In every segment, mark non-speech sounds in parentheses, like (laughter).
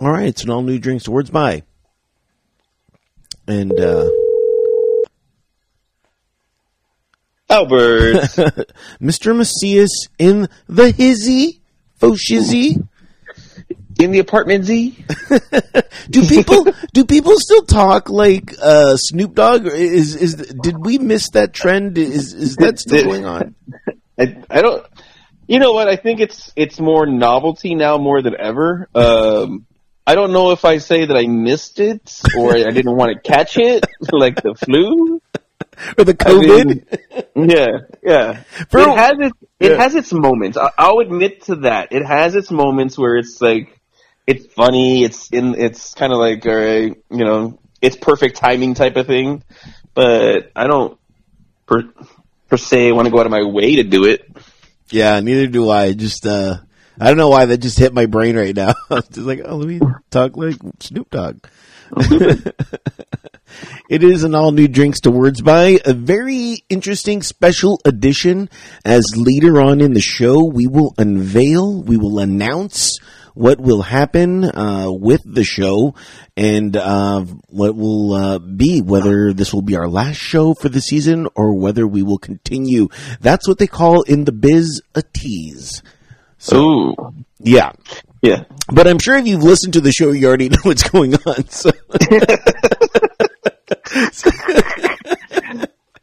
All right, it's an all new drinks words by. And uh Albert. (laughs) Mr. Macias in the hizzy, faux shizzy. in the apartment Z. (laughs) Do people do people still talk like uh, Snoop Dogg? Or Is is did we miss that trend? Is is that still going on? I, I don't. You know what? I think it's it's more novelty now more than ever. Um, I don't know if I say that I missed it or I didn't want to catch it, (laughs) like the flu. Or the I COVID? mean, yeah, yeah. For- it has its it Yeah. has its moments. I, I'll admit to that. It has its moments where it's like it's funny. It's in. It's kind of like all right, you know, it's perfect timing type of thing. But I don't per per se want to go out of my way to do it. yeah, neither do I. Just uh, I don't know why that just hit my brain right now. (laughs) Just like, oh, let me talk like Snoop Dogg. (laughs) it is an all new drinks to words by a very interesting special edition. As later on in the show, we will unveil, we will announce what will happen uh, with the show and uh, what will uh, be whether this will be our last show for the season or whether we will continue. That's what they call in the biz a tease. Ooh, Yeah. yeah. But I'm sure if you've listened to the show, you already (laughs) know what's going on. So. (laughs)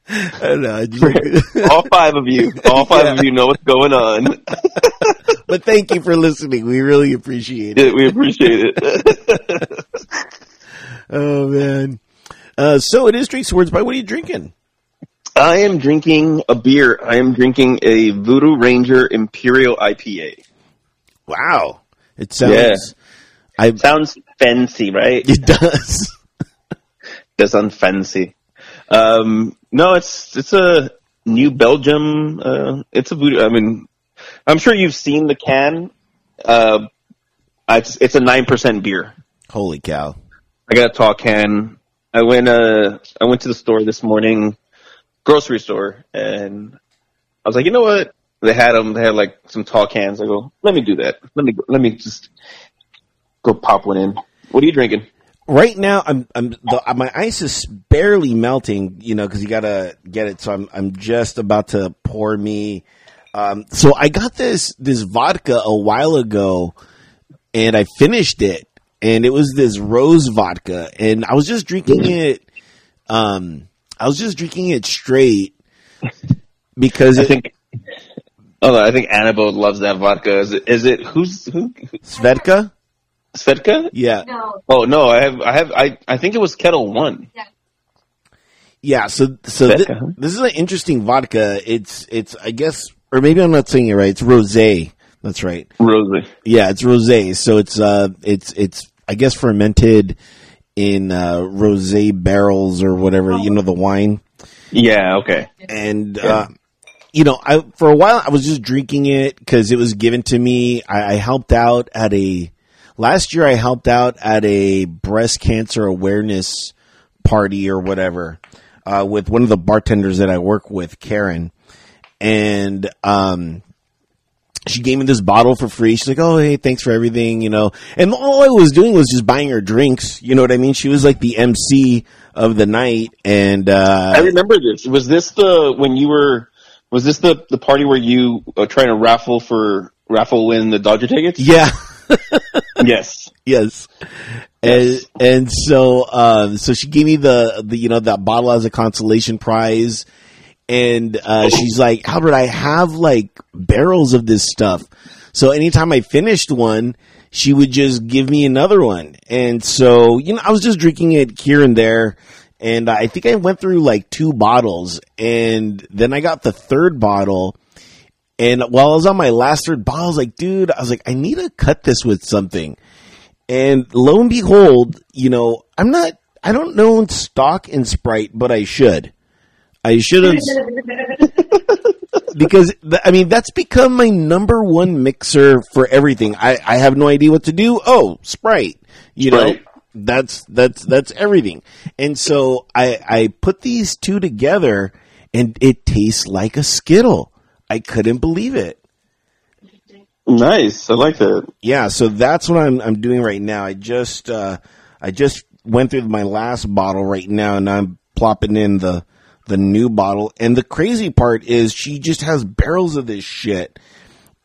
I don't know. Just- all five of you, all five of you know what's going on. (laughs) but thank you for listening. We really appreciate it. we appreciate it. Oh man. Uh, so it is drinks Swords by. What are you drinking? I am drinking a beer. I am drinking a Voodoo Ranger Imperial IPA. Wow. It sounds. Yeah. I. Sounds fancy, right? It does. (laughs) Does sound fancy. Um, no, it's it's a New Belgium. Uh, it's a Voodoo. I mean, I'm sure you've seen the can. Uh, it's it's a nine percent beer. Holy cow. I got a tall can. I went uh I went to the store this morning, grocery store, and I was like, you know what? They had them. They had like some tall cans. I go, let me do that. Let me let me just go pop one in. What are you drinking? Right now, I'm, I'm, the, my ice is barely melting, you know, cause you gotta get it. So I'm, I'm just about to pour me. Um, so I got this, this vodka a while ago and I finished it and it was this rose vodka and I was just drinking it. Um, I was just drinking it straight because I it, think. Oh, I think Annabelle loves that vodka. Is it? Is it who's who? Svedka. Svedka? Yeah. No. Oh no, I have. I have. I. I think it was Ketel One. Yeah, so so thi- Vodka, huh? this is an interesting vodka. It's it's I guess or maybe I'm not saying it right. It's rosé. That's right. Rosé. Yeah, it's rosé. So it's uh it's it's I guess fermented in uh rosé barrels or whatever, you know the wine. Yeah. Okay. And uh you know, I for a while I was just drinking it cuz it was given to me. I, I helped out at a last year I helped out at a breast cancer awareness party or whatever uh, with one of the bartenders that I work with, Karen, and um, she gave me this bottle for free. She's like, "Oh, hey, thanks for everything," you know. And all I was doing was just buying her drinks. You know what I mean? She was like the MC of the night, and uh, I remember this. Was this the when you were? Was this the the party where you were trying to raffle for raffle win the Dodger tickets? yeah. (laughs) Yes. yes. And and so um so she gave me the the you know that bottle as a consolation prize and uh she's like Albert I have like barrels of this stuff. So anytime I finished one she would just give me another one. And so you know I was just drinking it here and there and I think I went through like two bottles and then I got the third bottle and while I was on my last third bottle, I was like, dude, I was like, I need to cut this with something. And lo and behold, you know, I'm not, I don't know stock in Sprite, but I should. I should have, (laughs) because th- I mean, that's become my number one mixer for everything. I, I have no idea what to do. Oh, Sprite, you know, that's, that's, that's everything. And so I, I put these two together and it tastes like a Skittle. I couldn't believe it. Nice. I like that. Yeah, so that's what I'm I'm doing right now. I just uh I just went through my last bottle right now and I'm plopping in the the new bottle. And the crazy part is she just has barrels of this shit.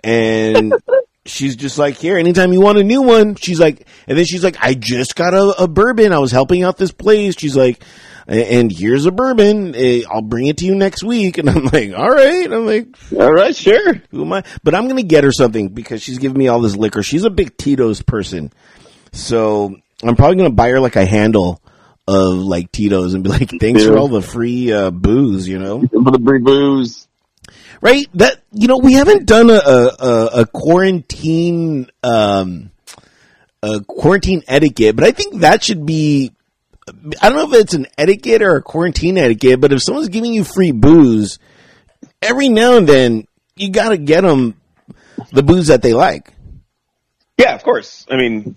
And (laughs) she's just like, here, anytime you want a new one, she's like, and then she's like, I just got a, a bourbon. I was helping out this place. She's like, and here's a bourbon. I'll bring it to you next week. (laughs) And I'm like, all right. I'm like, All right, sure. who am I? But I'm going to get her something because she's giving me all this liquor. She's a big Tito's person. So I'm probably going to buy her like a handle of like Tito's and be like, thanks for all the free uh, booze, you know? For the free booze. right? That you know, we haven't done a a, a, a quarantine um a quarantine etiquette, but I think that should be. I don't know if it's an etiquette or a quarantine etiquette, but if someone's giving you free booze, every now and then you got to get them the booze that they like. Yeah, of course. I mean,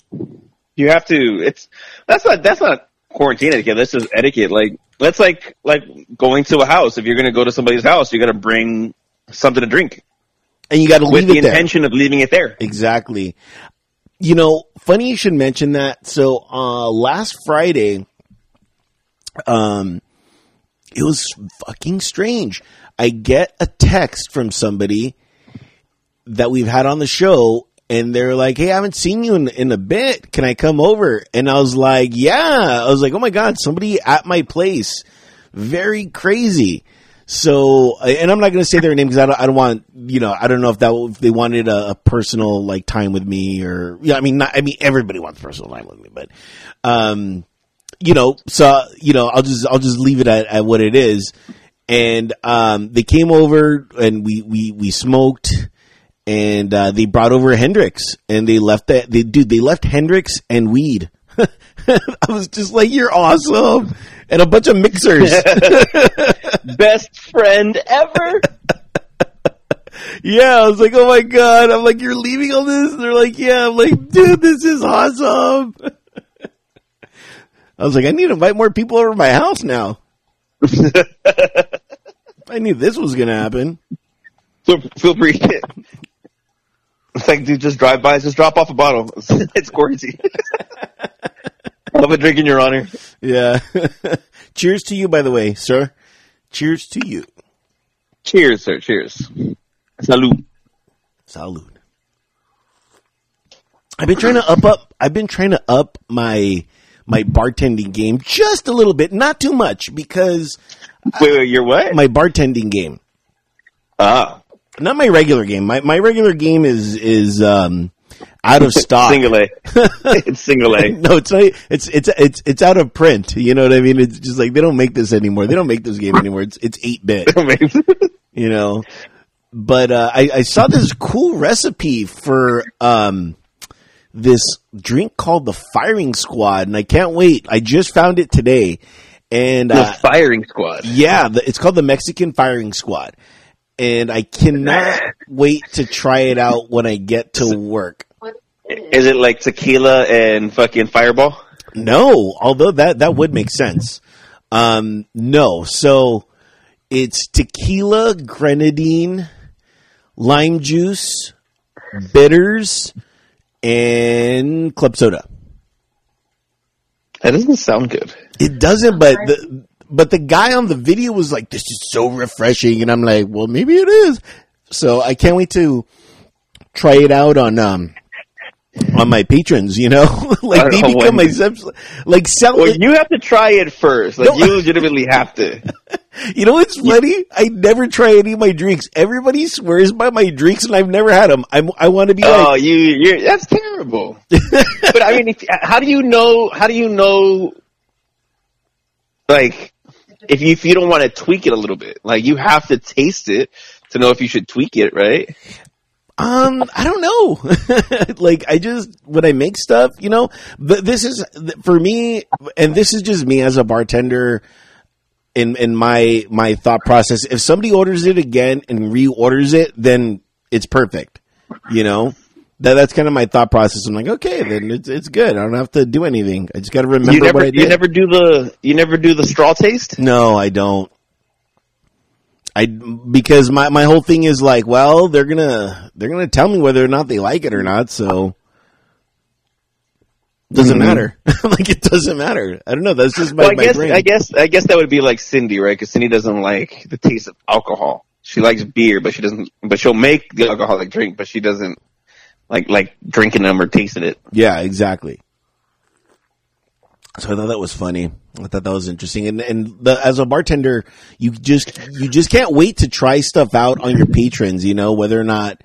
you have to. It's that's not that's not quarantine etiquette. That's just etiquette. Like that's like like going to a house. If you're going to go to somebody's house, you got to bring something to drink And you got to with leave the it there. intention of leaving it there. Exactly. You know, funny you should mention that. So, uh, last Friday, um, it was fucking strange. I get a text from somebody that we've had on the show and they're like, Hey, I haven't seen you in, in a bit. Can I come over? And I was like, yeah. I was like, Oh my God, somebody at my place. Very crazy. So, and I'm not going to say their name because I don't, I don't want, you know, I don't know if that, if they wanted a, a personal like time with me or, yeah, I mean, not, I mean, everybody wants personal time with me, but, um, you know, so, you know, I'll just, I'll just leave it at, at what it is. And, um, they came over and we, we, we smoked and, uh, they brought over Hendrick's and they left that, they, dude, they left Hendrick's and weed. (laughs) I was just like, you're awesome. And a bunch of mixers. (laughs) Best friend ever. (laughs) Yeah, I was like, oh my god. I'm like, you're leaving all this? And they're like, yeah. I'm like, dude, this is awesome. I was like, I need to invite more people over to my house now. I knew this was gonna happen. feel, feel free. It's like, dude, just drive by, just drop off a bottle. It's (laughs) quarantine. (laughs) Love a drink in your honor. Yeah. (laughs) Cheers to you, by the way, sir. Cheers to you. Cheers, sir. Cheers. Salute. Salud. I've been trying to up up. I've been trying to up my my bartending game just a little bit, not too much, because Wait, wait, you're what? my bartending game, ah, not my regular game. My my regular game is is um out of stock. single A. (laughs) it's single A. no, it's not. It's it's it's it's out of print. You know what I mean? It's just like they don't make this anymore. They don't make this game anymore. It's it's eight bit. (laughs) you know. But uh, I, I saw this cool recipe for um, this drink called the Firing Squad, and I can't wait. I just found it today, and the uh, firing squad. yeah, the, it's called the Mexican Firing Squad, and I cannot (laughs) wait to try it out when I get to work. Is it like tequila and fucking fireball? No, although that that would make sense. Um, no, so it's tequila, grenadine, lime juice, bitters, and club soda. That doesn't sound good. It doesn't, but the but the guy on the video was like, "This is so refreshing," and I'm like, "Well, maybe it is." So I can't wait to try it out on um on my patrons. You know, (laughs) like they know become my subs- like sell. Well, you have to try it first. Like No. you legitimately have to. (laughs) You know what's funny? I never try any of my drinks. Everybody swears by my drinks, and I've never had them. I'm, I want to be Oh, like, you, you're that's terrible. (laughs) but I mean, if, how do you know? How do you know? Like, if you if you don't want to tweak it a little bit, like you have to taste it to know if you should tweak it, right? um, I don't know. (laughs) like, I just when I make stuff, you know, th- this is for me, and this is just me as a bartender. In in my my thought process, if somebody orders it again and reorders it, then it's perfect. You know. That, that's kind of my thought process. I'm like, okay, then it's it's good. I don't have to do anything. I just got to remember You never what I did. you never do the you never do the straw taste. No, I don't. I because my my whole thing is like, well, they're gonna they're gonna tell me whether or not they like it or not, so doesn't Mhm. matter. (laughs) like it doesn't matter. I don't know. That's just my, well, I my guess brain. I guess I guess that would be like Cindy, right? Because Cindy doesn't like the taste of alcohol. She likes beer, but she doesn't. But she'll make the alcoholic drink, but she doesn't like like drinking them or tasting it. Yeah, exactly. So I thought that was funny. I thought that was interesting. And and the, as a bartender, you just you just can't wait to try stuff out on your patrons. You know whether or not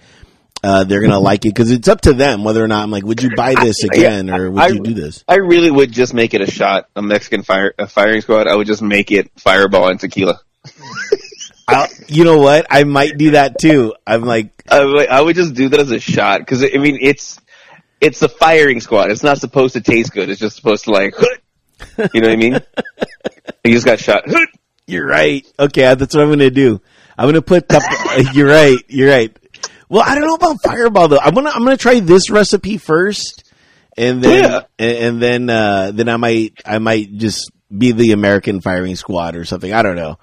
uh, they're gonna like it because it's up to them whether or not I'm like, would you buy this again or would I- you do this? I really would just make it a shot, a Mexican fire a firing squad. I would just make it Fireball and tequila. (laughs) i you know what? I might do that too. I'm like, I would, I would just do that as a shot because I mean it's it's a firing squad. It's not supposed to taste good. It's just supposed to like, (laughs) you know what I mean? (laughs) You just got shot. (laughs) You're right. Okay, that's what I'm gonna do. I'm gonna put. The, you're right. You're right. Well, I don't know about Fireball though. I'm gonna I'm gonna try this recipe first, and then Yeah. and, and then uh, then I might I might just be the American firing squad or something. I don't know.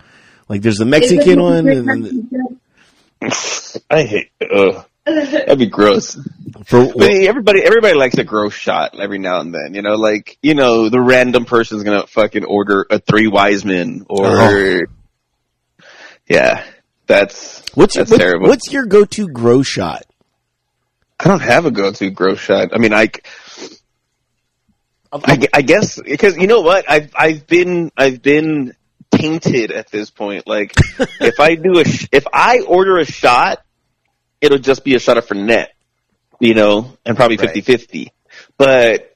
Like there's the Mexican one, and then (laughs) I hate. Ugh. That'd be gross. for But everybody, everybody likes a gross shot every now and then. You know, like you know, the random person's gonna fucking order a three Wise Men or, Oh. yeah, that's what's your, that's what's, terrible. what's your go to grow shot? I don't have a go-to gross shot. I mean, I, I, I guess because you know what, I've I've been I've been tainted at this point. Like, if I do a sh- if I order a shot, it'll just be a shot of Fernet, you know, and probably Right. 50-50. But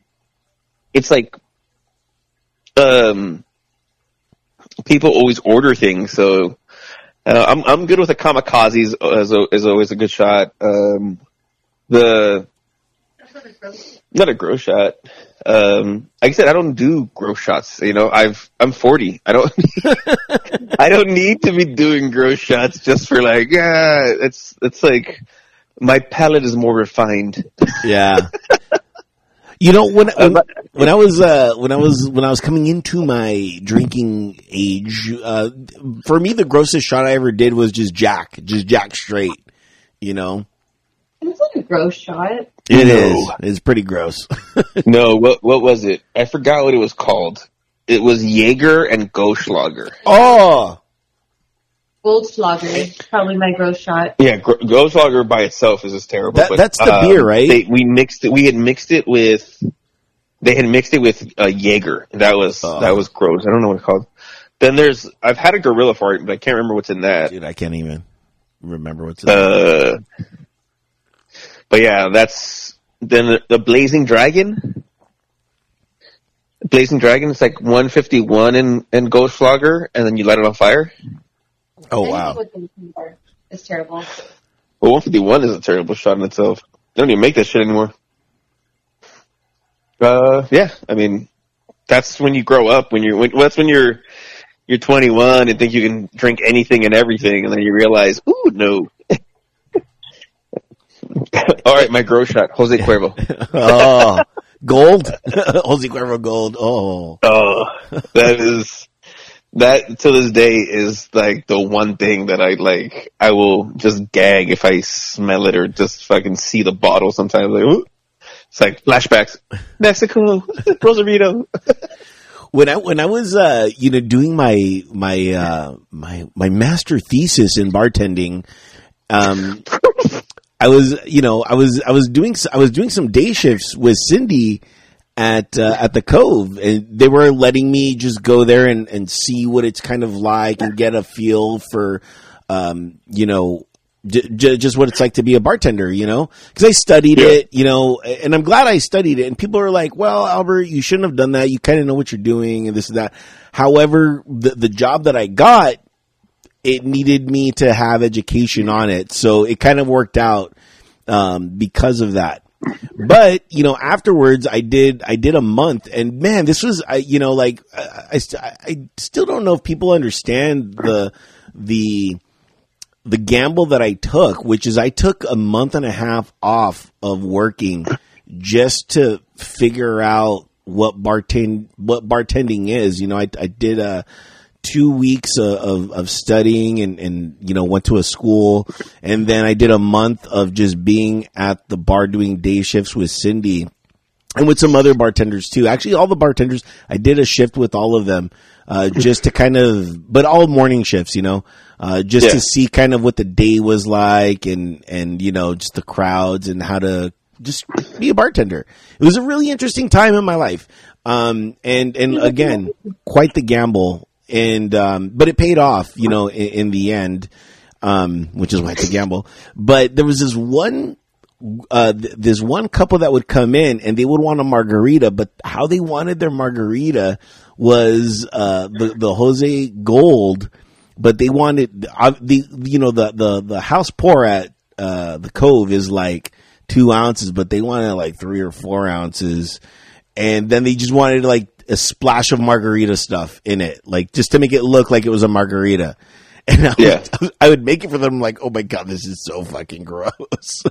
it's like, um, people always order things, so. Uh, I'm I'm good with a kamikazes as a, is always a good shot. Um, the not a gross shot. Um, like I said, I don't do gross shots. You know, I've I'm 40. I don't (laughs) I don't need to be doing gross shots just for like yeah. It's it's like my palate is more refined. Yeah. You know when when, when I was uh, when I was when I was coming into my drinking age, uh, for me the grossest shot I ever did was just Jack, just Jack straight. You know, It's like a gross shot. it No. is. It's pretty gross. (laughs) No, what what was it? I forgot what it was called. It was Jaeger and Goldschlager. oh, Goldschlager, probably my gross shot. Yeah, Gro- Goldschlager by itself is just terrible. That- but, that's the um, beer, right? They, we mixed it. We had mixed it with. They had mixed it with uh, Jaeger. That was Oh. that was gross. I don't know what it's called. Then there's I've had a Gorilla Fart, but I can't remember what's in that. dude, I can't even remember what's. in Uh, but yeah, that's then the, the Blazing Dragon. Blazing Dragon is like 151 in in Goldschlager, and then you light it on fire. oh wow, what they are is terrible. Well, 151 is a terrible shot in itself. They don't even make that shit anymore. Uh, yeah, I mean, that's when you grow up. When you're, when, well, that's when you're, you're 21 and think you can drink anything and everything, and then you realize, ooh, no. (laughs) (laughs) All right, my grow shot, Jose Cuervo. (laughs) oh gold, (laughs) Jose Cuervo gold. Oh, Oh, that is that to this day is like the one thing that I like. I will just gag if I smell it or just fucking see the bottle. Sometimes like, ooh. it's like flashbacks. Mexico, Rosarito. when I when I was uh you know doing my my uh my my master thesis in bartending um I was you know I was I was doing I was doing some day shifts with Cindy at uh, at the Cove and they were letting me just go there and and see what it's kind of like and get a feel for um you know j- j- just what it's like to be a bartender, you know, because I studied Yeah. it, you know, and I'm glad I studied it. And people are like, "Well, Albert, you shouldn't have done that. You kind of know what you're doing, and this and that." However, the the job that I got, it needed me to have education on it, so it kind of worked out um, because of that. But you know, afterwards, I did I did a month, and man, this was I you know like I I, I still don't know if people understand the the the gamble that I took, which is I took a month and a half off of working just to figure out what bartend what bartending is. You know, I, I did a two weeks of, of, of studying and, and, you know, went to a school. And then I did a month of just being at the bar doing day shifts with Cindy and with some other bartenders too. Actually, all the bartenders, I did a shift with all of them, uh, (laughs) just to kind of, but all morning shifts, you know, uh, just Yeah. to see kind of what the day was like and, and, you know, just the crowds and how to just be a bartender. It was a really interesting time in my life. Um, and, and again, quite the gamble. And, um, but it paid off, you know, in, in the end, um, which is why it's a gamble. But there was this one uh, th- there's one couple that would come in and they would want a margarita, but how they wanted their margarita was uh, the the Jose Gold, but they wanted uh, the you know the the the house pour at uh, the Cove is like two ounces, but they wanted like three or four ounces, and then they just wanted like a splash of margarita stuff in it, like just to make it look like it was a margarita. (laughs) And I, Yeah. would, I would make it for them like, oh my god, this is so fucking gross.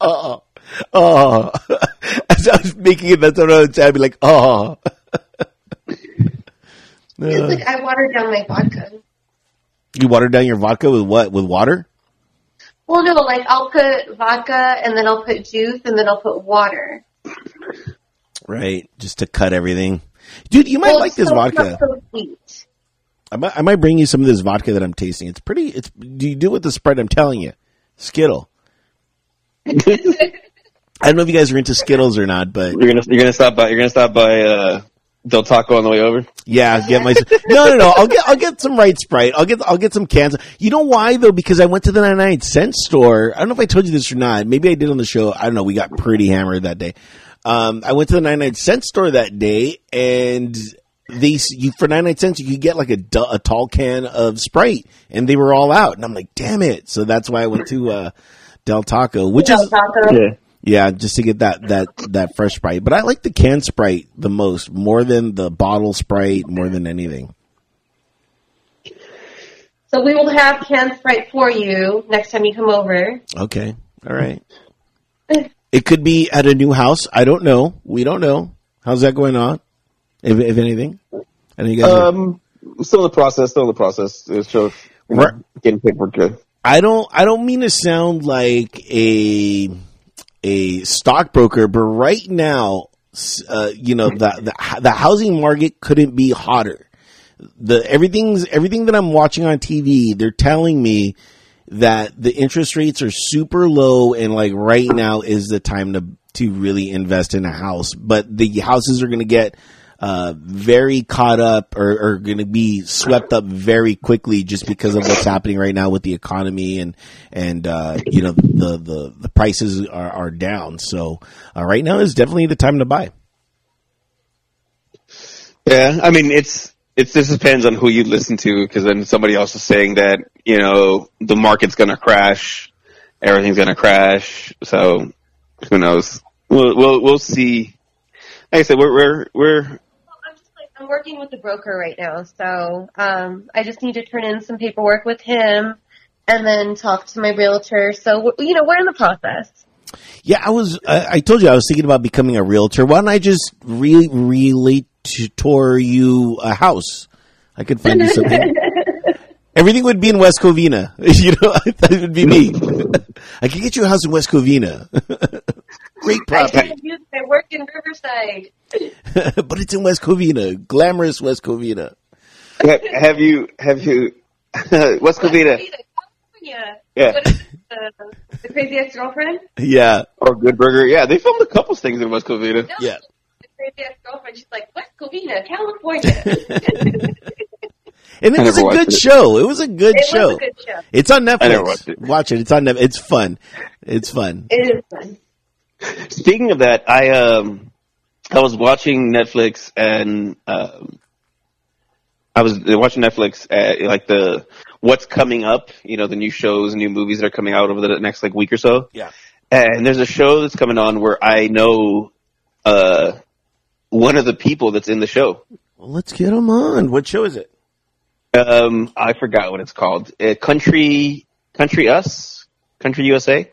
oh, (laughs) oh. (laughs) As I was making it, that's what I would say. I'd be like, oh. It's like uh. I watered down my vodka. you water down your vodka with what? With water? Well, no, like I'll put vodka and then I'll put juice and then I'll put water. Right. Just to cut everything. Dude, you might Well, like this so vodka. so. I might, I might bring you some of this vodka that I'm tasting. It's pretty, it's, do you do it with the Sprite? I'm telling you. Skittle. (laughs) I don't know if you guys are into Skittles or not, but You're gonna you're gonna stop by you're gonna stop by uh, Del Taco on the way over. Yeah, get my no, no, no. I'll get I'll get some right Sprite. I'll get I'll get some cans. You know why though? Because I went to the 99 cent store. I don't know if I told you this or not. Maybe I did on the show. I don't know. We got pretty hammered that day. Um, I went to the 99 cent store that day, and they you for 99 cents you could get like a a tall can of Sprite, and they were all out. And I'm like, damn it! So that's why I went to uh, Del Taco, which Del is Taco. Yeah. yeah, just to get that that that fresh Sprite. But I like the can Sprite the most, more than the bottle Sprite, more than anything. So we will have canned Sprite for you next time you come over. Okay. All right. (laughs) It could be at a new house. I don't know. We don't know. How's that going on? If, if anything, I know you guys. are- Um, still in the process. Still in the process. It's still you know, Right. getting paperwork good. I don't. I don't mean to sound like a a stockbroker, but right now, uh, you know, the, the the housing market couldn't be hotter. The everything's everything that I'm watching on TV. They're telling me that the interest rates are super low, and like right now is the time to to really invest in a house. But the houses are going to get uh, very caught up or, are going to be swept up very quickly just because of what's happening right now with the economy and and uh, you know the the the prices are, are down. So uh, right now is definitely the time to buy. Yeah, I mean it's it's this depends on who you listen to because then somebody else is saying that you know the market's gonna crash, everything's gonna crash. So who knows? We'll we'll we'll see. Like I said, we're we're we're I'm just like I'm working with the broker right now, so um, I just need to turn in some paperwork with him, and then talk to my realtor. So you know we're in the process. Yeah, I was. I, I told you I was thinking about becoming a realtor. Why don't I just really relate to tour you a house? I could find you something. (laughs) Everything would be in West Covina. (laughs) You know, I thought it would be me. (laughs) I could get you a house in West Covina. Great property, told you I work in Riverside. but it's in West Covina, glamorous West Covina. Ha- have you have you West Covina California. Yeah. What is, uh, the craziest ex-girlfriend? Yeah, or Good Burger? Yeah, they filmed a couple things in West Covina. No, yeah. The crazy ex-girlfriend. She's like, West Covina, California. (laughs) And it was a good it. show. It was a good it show. was a good show. It's on Netflix. I never watched it. Watch it. It's on Netflix. It's fun. It's fun. It is fun. Speaking of that, I um I was watching Netflix and um I was watching Netflix at like the what's coming up, you know, the new shows, new movies that are coming out over the next like week or so. Yeah. And there's a show that's coming on where I know uh one of the people that's in the show. Well, let's get him on. What show is it? Um I forgot what it's called. Uh, Country Country Us? Country USA?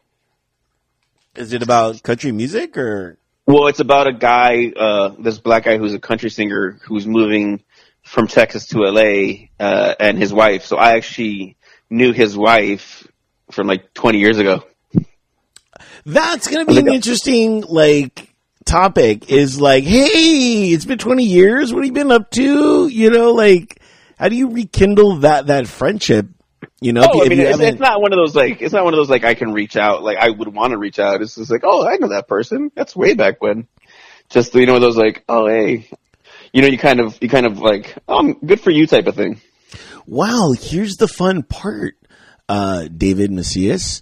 Is it about country music or? Well, it's about a guy, uh, this black guy who's a country singer who's moving from Texas to LA, uh, and his wife. So I actually knew his wife from like 20 years ago. That's going to be an interesting, like, topic is like, hey, it's been 20 years. What have you been up to? You know, like, how do you rekindle that, that friendship? You know, Oh, I mean, it's, it's not one of those like, it's not one of those like I can reach out, like I would want to reach out. It's just like, oh, I know that person. That's way back when. Just, you know, those like, oh, hey, you know, you kind of, you kind of like, oh, I'm good for you type of thing. wow, here's the fun part, uh, David Macias.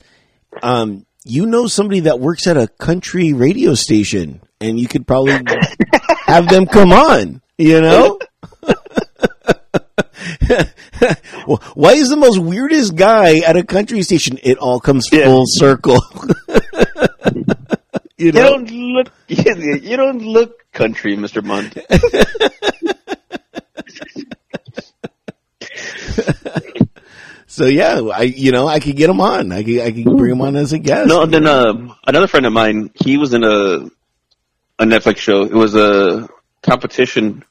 Um, you know somebody that works at a country radio station and you could probably have them come on, you know? (laughs) Why is the most weirdest guy at a country station? It all comes Yeah. full circle. (laughs) you You don't look, (laughs) you don't look country, Mr. Munt. So yeah, I you know I could get him on. I could I could bring him on as a guest. No, then um, another friend of mine, he was in a a Netflix show. It was a competition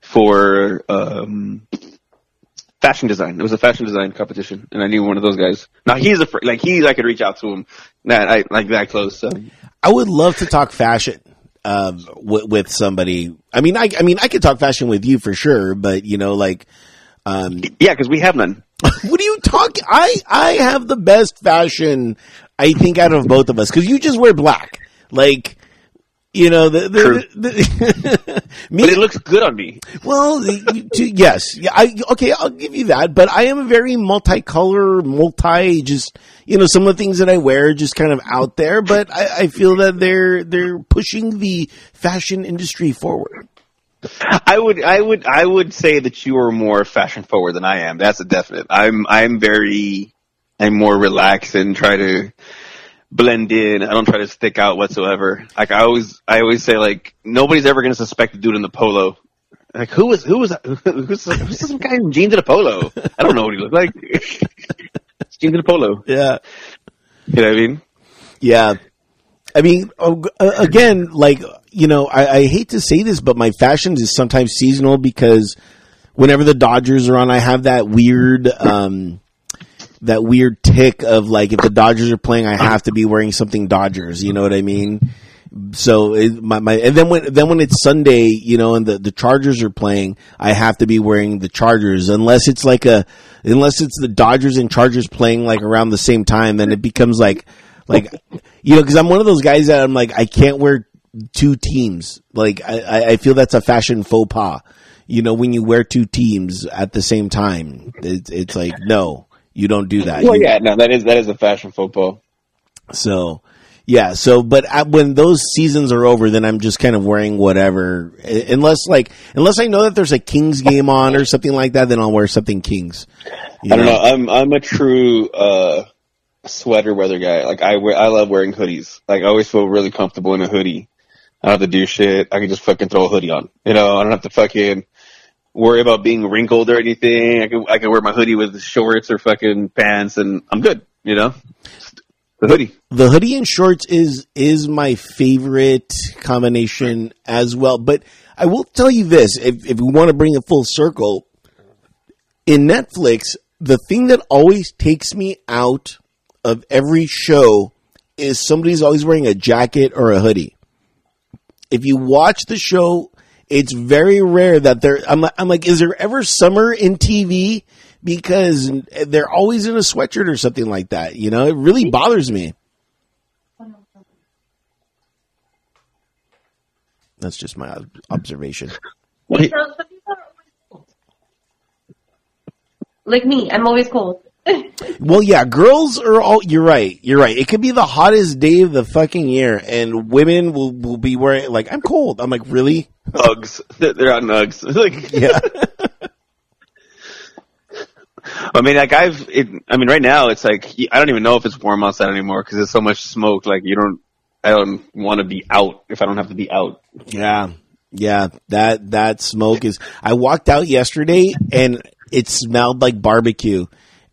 for um, fashion design. It was a fashion design competition, and I knew one of those guys. Now he's a fr- like he's I could reach out to him that I like that close. So. I would love to talk fashion um, with, with somebody. I mean, I I mean I could talk fashion with you for sure, but you know, like, um, Yeah, because we have none. (laughs) what are you talking? I I have the best fashion I think out of both of us because you just wear black, like. You know the, the, the, (laughs) me But it looks good on me. Well, to- yes, yeah, I okay, I'll give you that. But I am a very multicolor, multi, just you know, some of the things that I wear are just kind of out there. But I, I feel that they're they're pushing the fashion industry forward. I would, I would, I would say that you are more fashion forward than I am. That's a definite. I'm, I'm very, I'm more relaxed and try to blend in. I don't try to stick out whatsoever. Like I always, I always say like nobody's ever going to suspect the dude in the polo. Like who was, who was, (laughs) who's, who's some guy in jeans and a polo? I don't know what he looked like. It's (laughs) jeans and a polo. Yeah, You know what I mean? yeah. I mean, oh, uh, again, like you know, I, I hate to say this, but my fashion is sometimes seasonal because whenever the Dodgers are on, I have that weird. um that weird tick of like if the Dodgers are playing, I have to be wearing something Dodgers. You know what I mean? So it, my my and then when then when it's Sunday, you know, and the the Chargers are playing, I have to be wearing the Chargers unless it's like a unless it's the Dodgers and Chargers playing like around the same time, then it becomes like like you know because I'm one of those guys that I'm like I can't wear two teams. Like I I feel that's a fashion faux pas. You know, when you wear two teams at the same time, it's, it's like no. You don't do that. Well, You- yeah, no, that is that is a fashion football. so, yeah. So, but at, when those seasons are over, then I'm just kind of wearing whatever, Uh, unless like unless I know that there's a Kings game on or something like that, then I'll wear something Kings. I don't know. I'm I'm a true uh sweater weather guy. Like I wear, I love wearing hoodies. Like I always feel really comfortable in a hoodie. I don't have to do shit. I can just fucking throw a hoodie on. You know, I don't have to fucking worry about being wrinkled or anything. I can I can wear my hoodie with shorts or fucking pants, and I'm good. You know, the hoodie. The hoodie and shorts is is my favorite combination as well. But I will tell you this: if if we want to bring it full circle, in Netflix, the thing that always takes me out of every show is somebody's always wearing a jacket or a hoodie. If you watch the show, it's very rare that there. I'm like, I'm like, is there ever summer in TV? Because they're always in a sweatshirt or something like that. You know, it really bothers me. That's just my observation. Like me, I'm always cold. Well, yeah, girls are all. You're right. You're right. It could be the hottest day of the fucking year, and women will will be wearing like I'm cold. I'm like, really? Uggs. They're on Uggs. (laughs) Like, Yeah. (laughs) I mean, like I've, it, I mean, right now it's like I don't even know if it's warm outside anymore because there's so much smoke. Like you don't, I don't want to be out if I don't have to be out. Yeah. Yeah. That, that smoke is, I walked out yesterday and it smelled like barbecue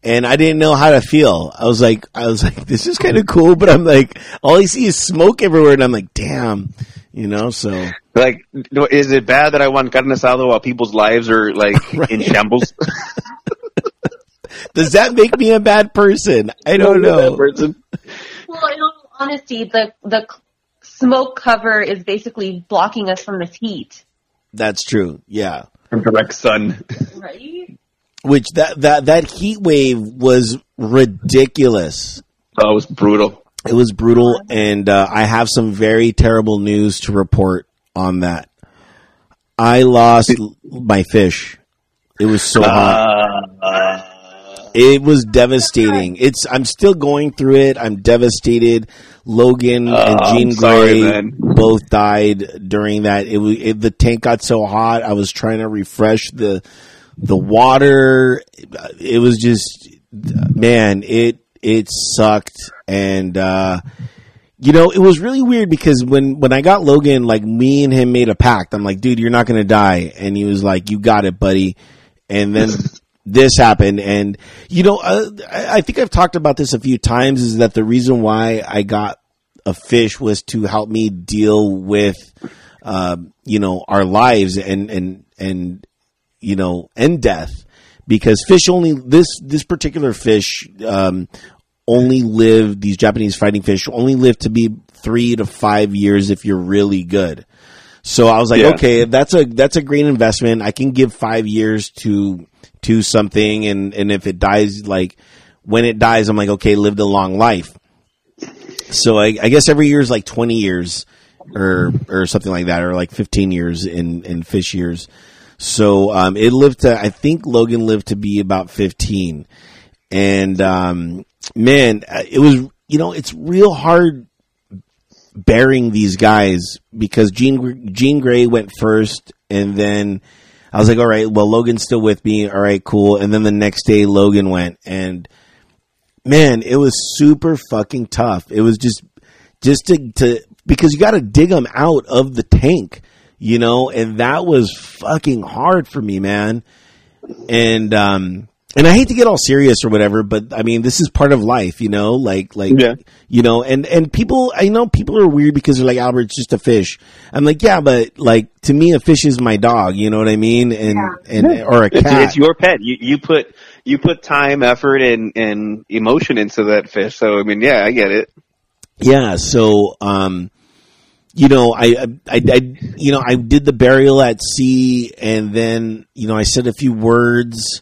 and I didn't know how to feel. I was like, I was (laughs) like, this is kind of cool, but I'm like, all I see is smoke everywhere and I'm like, damn, You know, so Like, is it bad that I want carne asada while people's lives are like (laughs) in shambles? (laughs) does that make me a bad person? I don't know. Person. Well, in all honesty, the the smoke cover is basically blocking us from this heat. That's true. Yeah. From direct sun. Right? Which that that that heat wave was ridiculous. Oh, it was brutal. It was brutal, and uh, I have some very terrible news to report on that. I lost my fish. It was so hot. Uh, It was devastating. It's I'm still going through it. I'm devastated. Logan and Oh, Jean sorry, Grey man. both died during that. It, was it the tank got so hot. I was trying to refresh the the water. It was just man, it it sucked and uh you know, it was really weird because when when I got Logan, like me and him made a pact. I'm like, dude, you're not to die, and he was like, you got it, buddy. And then (laughs) this happened, and you know, uh, I I think I've talked about this a few times. Is that the reason why I got a fish was to help me deal with, uh, you know, our lives and and and you know, and death because fish only this this particular fish um, only live these Japanese fighting fish only live to be three to five years if you're really good. So I was like, Yeah. okay, that's a that's a great investment. I can give five years to to something, and and if it dies, like when it dies, I'm like, okay, lived a long life. So I, I guess every year is like 20 years, or or something like that, or like 15 years in in fish years. So um, it lived to, I think Logan lived to be about 15. And um, man, uh, it was, you know, it's real hard bearing these guys because Jean, Jean Grey went first and then I was like, all right, well, Logan's still with me. All right, cool. And then the next day Logan went and man, it was super fucking tough. It was just, just to, to because you got to dig them out of the tank, you know, and that was fucking hard for me, man. And, um, and I hate to get all serious or whatever, but I mean, this is part of life, you know, like, like, Yeah. you know, and, and people, I know people are weird because they're like, Albert's just a fish. I'm like, yeah, but like, to me, a fish is my dog, you know what I mean? And, and, or a It's, cat. it's your pet. You you put you put time, effort, and and emotion into that fish. So I mean, yeah, I get it. Yeah, so um you know, I, I I you know, I did the burial at sea and then, you know, I said a few words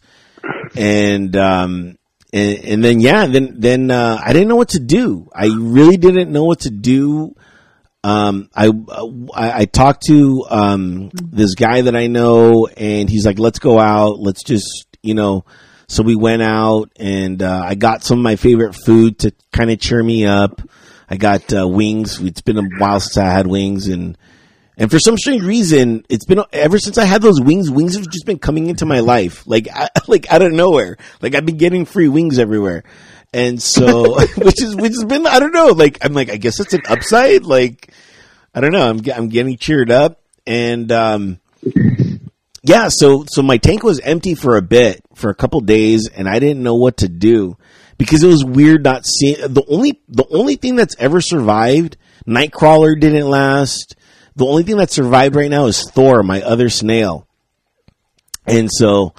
and um and, and then yeah, then then uh I didn't know what to do. I really didn't know what to do. Um I I, I talked to um this guy that I know and he's like, "Let's go out. Let's just, you know, so we went out and uh, I got some of my favorite food to kind of cheer me up. I got uh, wings. It's been a while since I had wings, and and for some strange reason, it's been ever since I had those wings. Wings have just been coming into my life, like I, (laughs) like out of nowhere. Like I've been getting free wings everywhere, and so (laughs) (laughs) which is which has been I don't know. Like I'm like I guess it's an upside. Like I don't know. I'm I'm getting cheered up, and um, yeah. So so my tank was empty for a bit, for a couple days, and I didn't know what to do because it was weird not seeing the only the only thing that's ever survived. Nightcrawler didn't last. The only thing that survived right now is Thor, my other snail. And so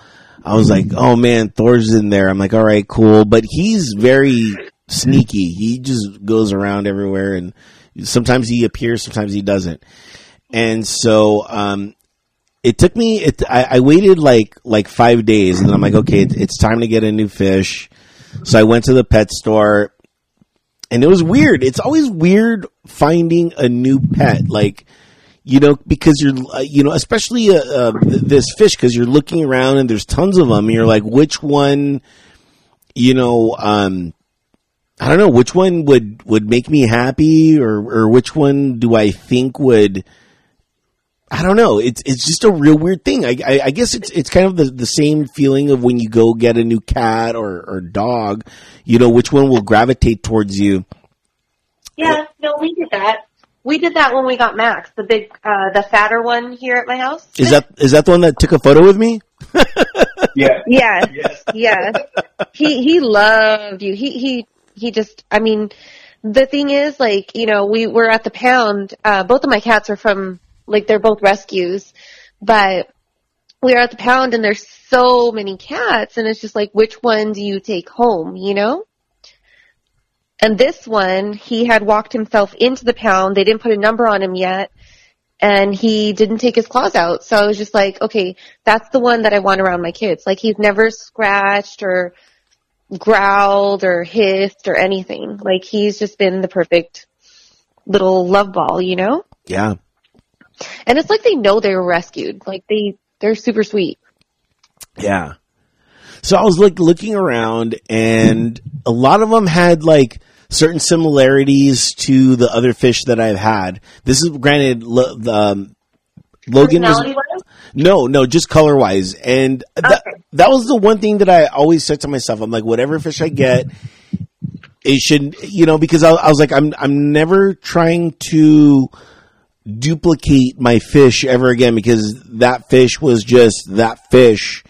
I was like, oh man, Thor's in there. I'm like, all right, cool. But he's very sneaky. He just goes around everywhere and sometimes he appears, sometimes he doesn't. And so, um, it took me, it, I, I waited like, like five days and I'm like, okay, it, it's time to get a new fish. So I went to the pet store and it was weird. It's always weird finding a new pet. Like, you know, because you're, uh, you know, especially uh, uh, this fish, because you're looking around and there's tons of them. And you're like, which one, you know, um, I don't know, which one would would make me happy, or or which one do I think would. I don't know. It's it's just a real weird thing. I, I, I guess it's it's kind of the, the same feeling of when you go get a new cat or, or dog. You know, which one will gravitate towards you. Yeah, no, we did that. We did that when we got Max, the big, uh, the fatter one here at my house. Is that is that the one that took a photo with me? (laughs) Yeah. Yes, yes. He he loved you. He he he just. I mean, the thing is, like, you know, we were at the pound. Uh, both of my cats are from, like, they're both rescues, but we are at the pound and there's so many cats and it's just like, which one do you take home, you know? And this one, he had walked himself into the pound. They didn't put a number on him yet. And he didn't take his claws out. So I was just like, okay, that's the one that I want around my kids. Like he's never scratched or growled or hissed or anything. Like he's just been the perfect little love ball, you know? Yeah. And it's like they know they were rescued. Like they, they're super sweet. Yeah. So I was like looking around and a lot of them had like certain similarities to the other fish that I've had. This is granted, lo- the, um, Logan was, no, no, just color wise. And that, Okay. that was the one thing that I always said to myself. I'm like, whatever fish I get, it should, you know, because I, I was like, I'm, I'm never trying to duplicate my fish ever again because that fish was just that fish.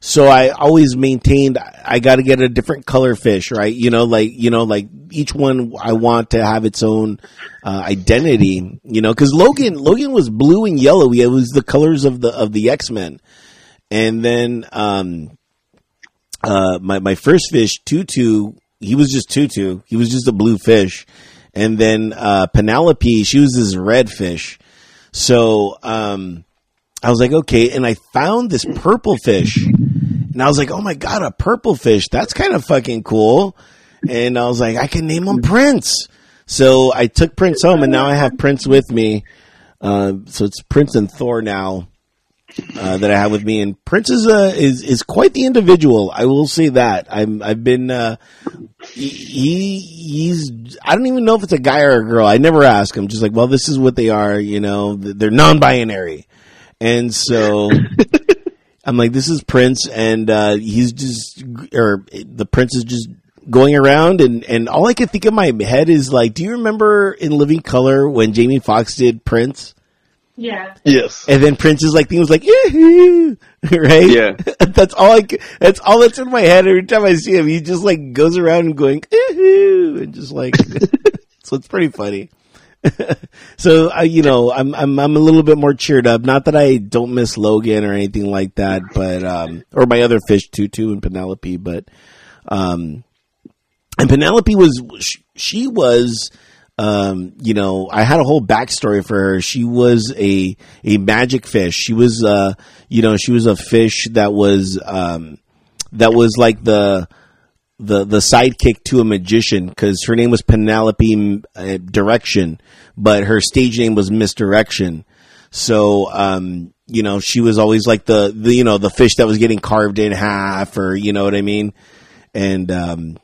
So I always maintained I got to get a different color fish, right? You know, like you know, like each one I want to have its own uh, identity. You know, because Logan Logan was blue and yellow. It was the colors of the of the X Men, and then um, uh, my my first fish Tutu, he was just Tutu. He was just a blue fish, and then uh, Penelope, she was this red fish. So um, I was like, okay, and I found this purple fish, and I was like, oh my god, a purple fish. That's kind of fucking cool. And I was like, I can name him Prince. So I took Prince home, and now I have Prince with me. Uh, so it's Prince and Thor now uh, that I have with me, and Prince is uh, is is quite the individual. I will say that. I'm I've been uh, he he- he's I don't even know if it's a guy or a girl. I never ask him. Just like, well, this is what they are. You know, they're non-binary, and so. (laughs) I'm like, this is Prince, and uh, he's just, or the Prince is just going around, and, and all I can think in my head is like, do you remember in Living Color when Jamie Foxx did Prince? Yeah. Yes. And then Prince's like thing was like, "Yee-hoo," (laughs) right? Yeah. (laughs) that's all I. c- That's all that's in my head every time I see him. He just like goes around and going, "Yee-hoo," and just like, (laughs) so it's pretty funny. so I, you know, I'm I'm I'm a little bit more cheered up. Not that I don't miss Logan or anything like that, but um, or my other fish Tutu and Penelope, but um, and Penelope was she, she was um, you know, I had a whole backstory for her. She was a a magic fish. She was uh, you know, she was a fish that was um, that was like the the the sidekick to a magician because her name was Penelope uh, Direction, but her stage name was Misdirection. So, um, you know, she was always like the, the, you know, the fish that was getting carved in half or, you know what I mean? And, um,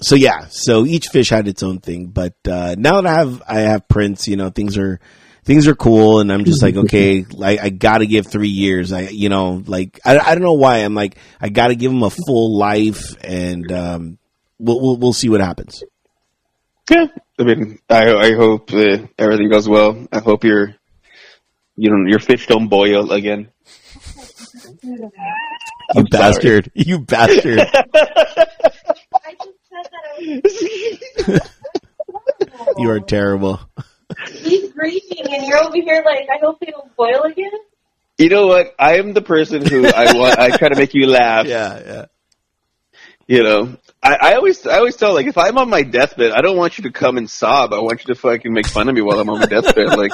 so yeah, so each fish had its own thing, but, uh, now that I have, I have Prince, you know, things are, things are cool and I'm just like, okay, like I gotta give three years. I, you know, like, I, I don't know why I'm like, I gotta give him a full life and, um, we'll, we'll, we'll see what happens. Yeah. I mean, I I hope uh, everything goes well. I hope your you know your fish don't boil again. (laughs) You I'm sorry. bastard. You bastard. (laughs) I just said that I (laughs) you are terrible. He's breathing and you're over here like, I hope they don't boil again. You know what? I am the person who I want. I try to make you laugh. Yeah, yeah. You know, I, I always I always tell like if I'm on my deathbed, I don't want you to come and sob. I want you to fucking make fun of me while I'm on my deathbed. Like,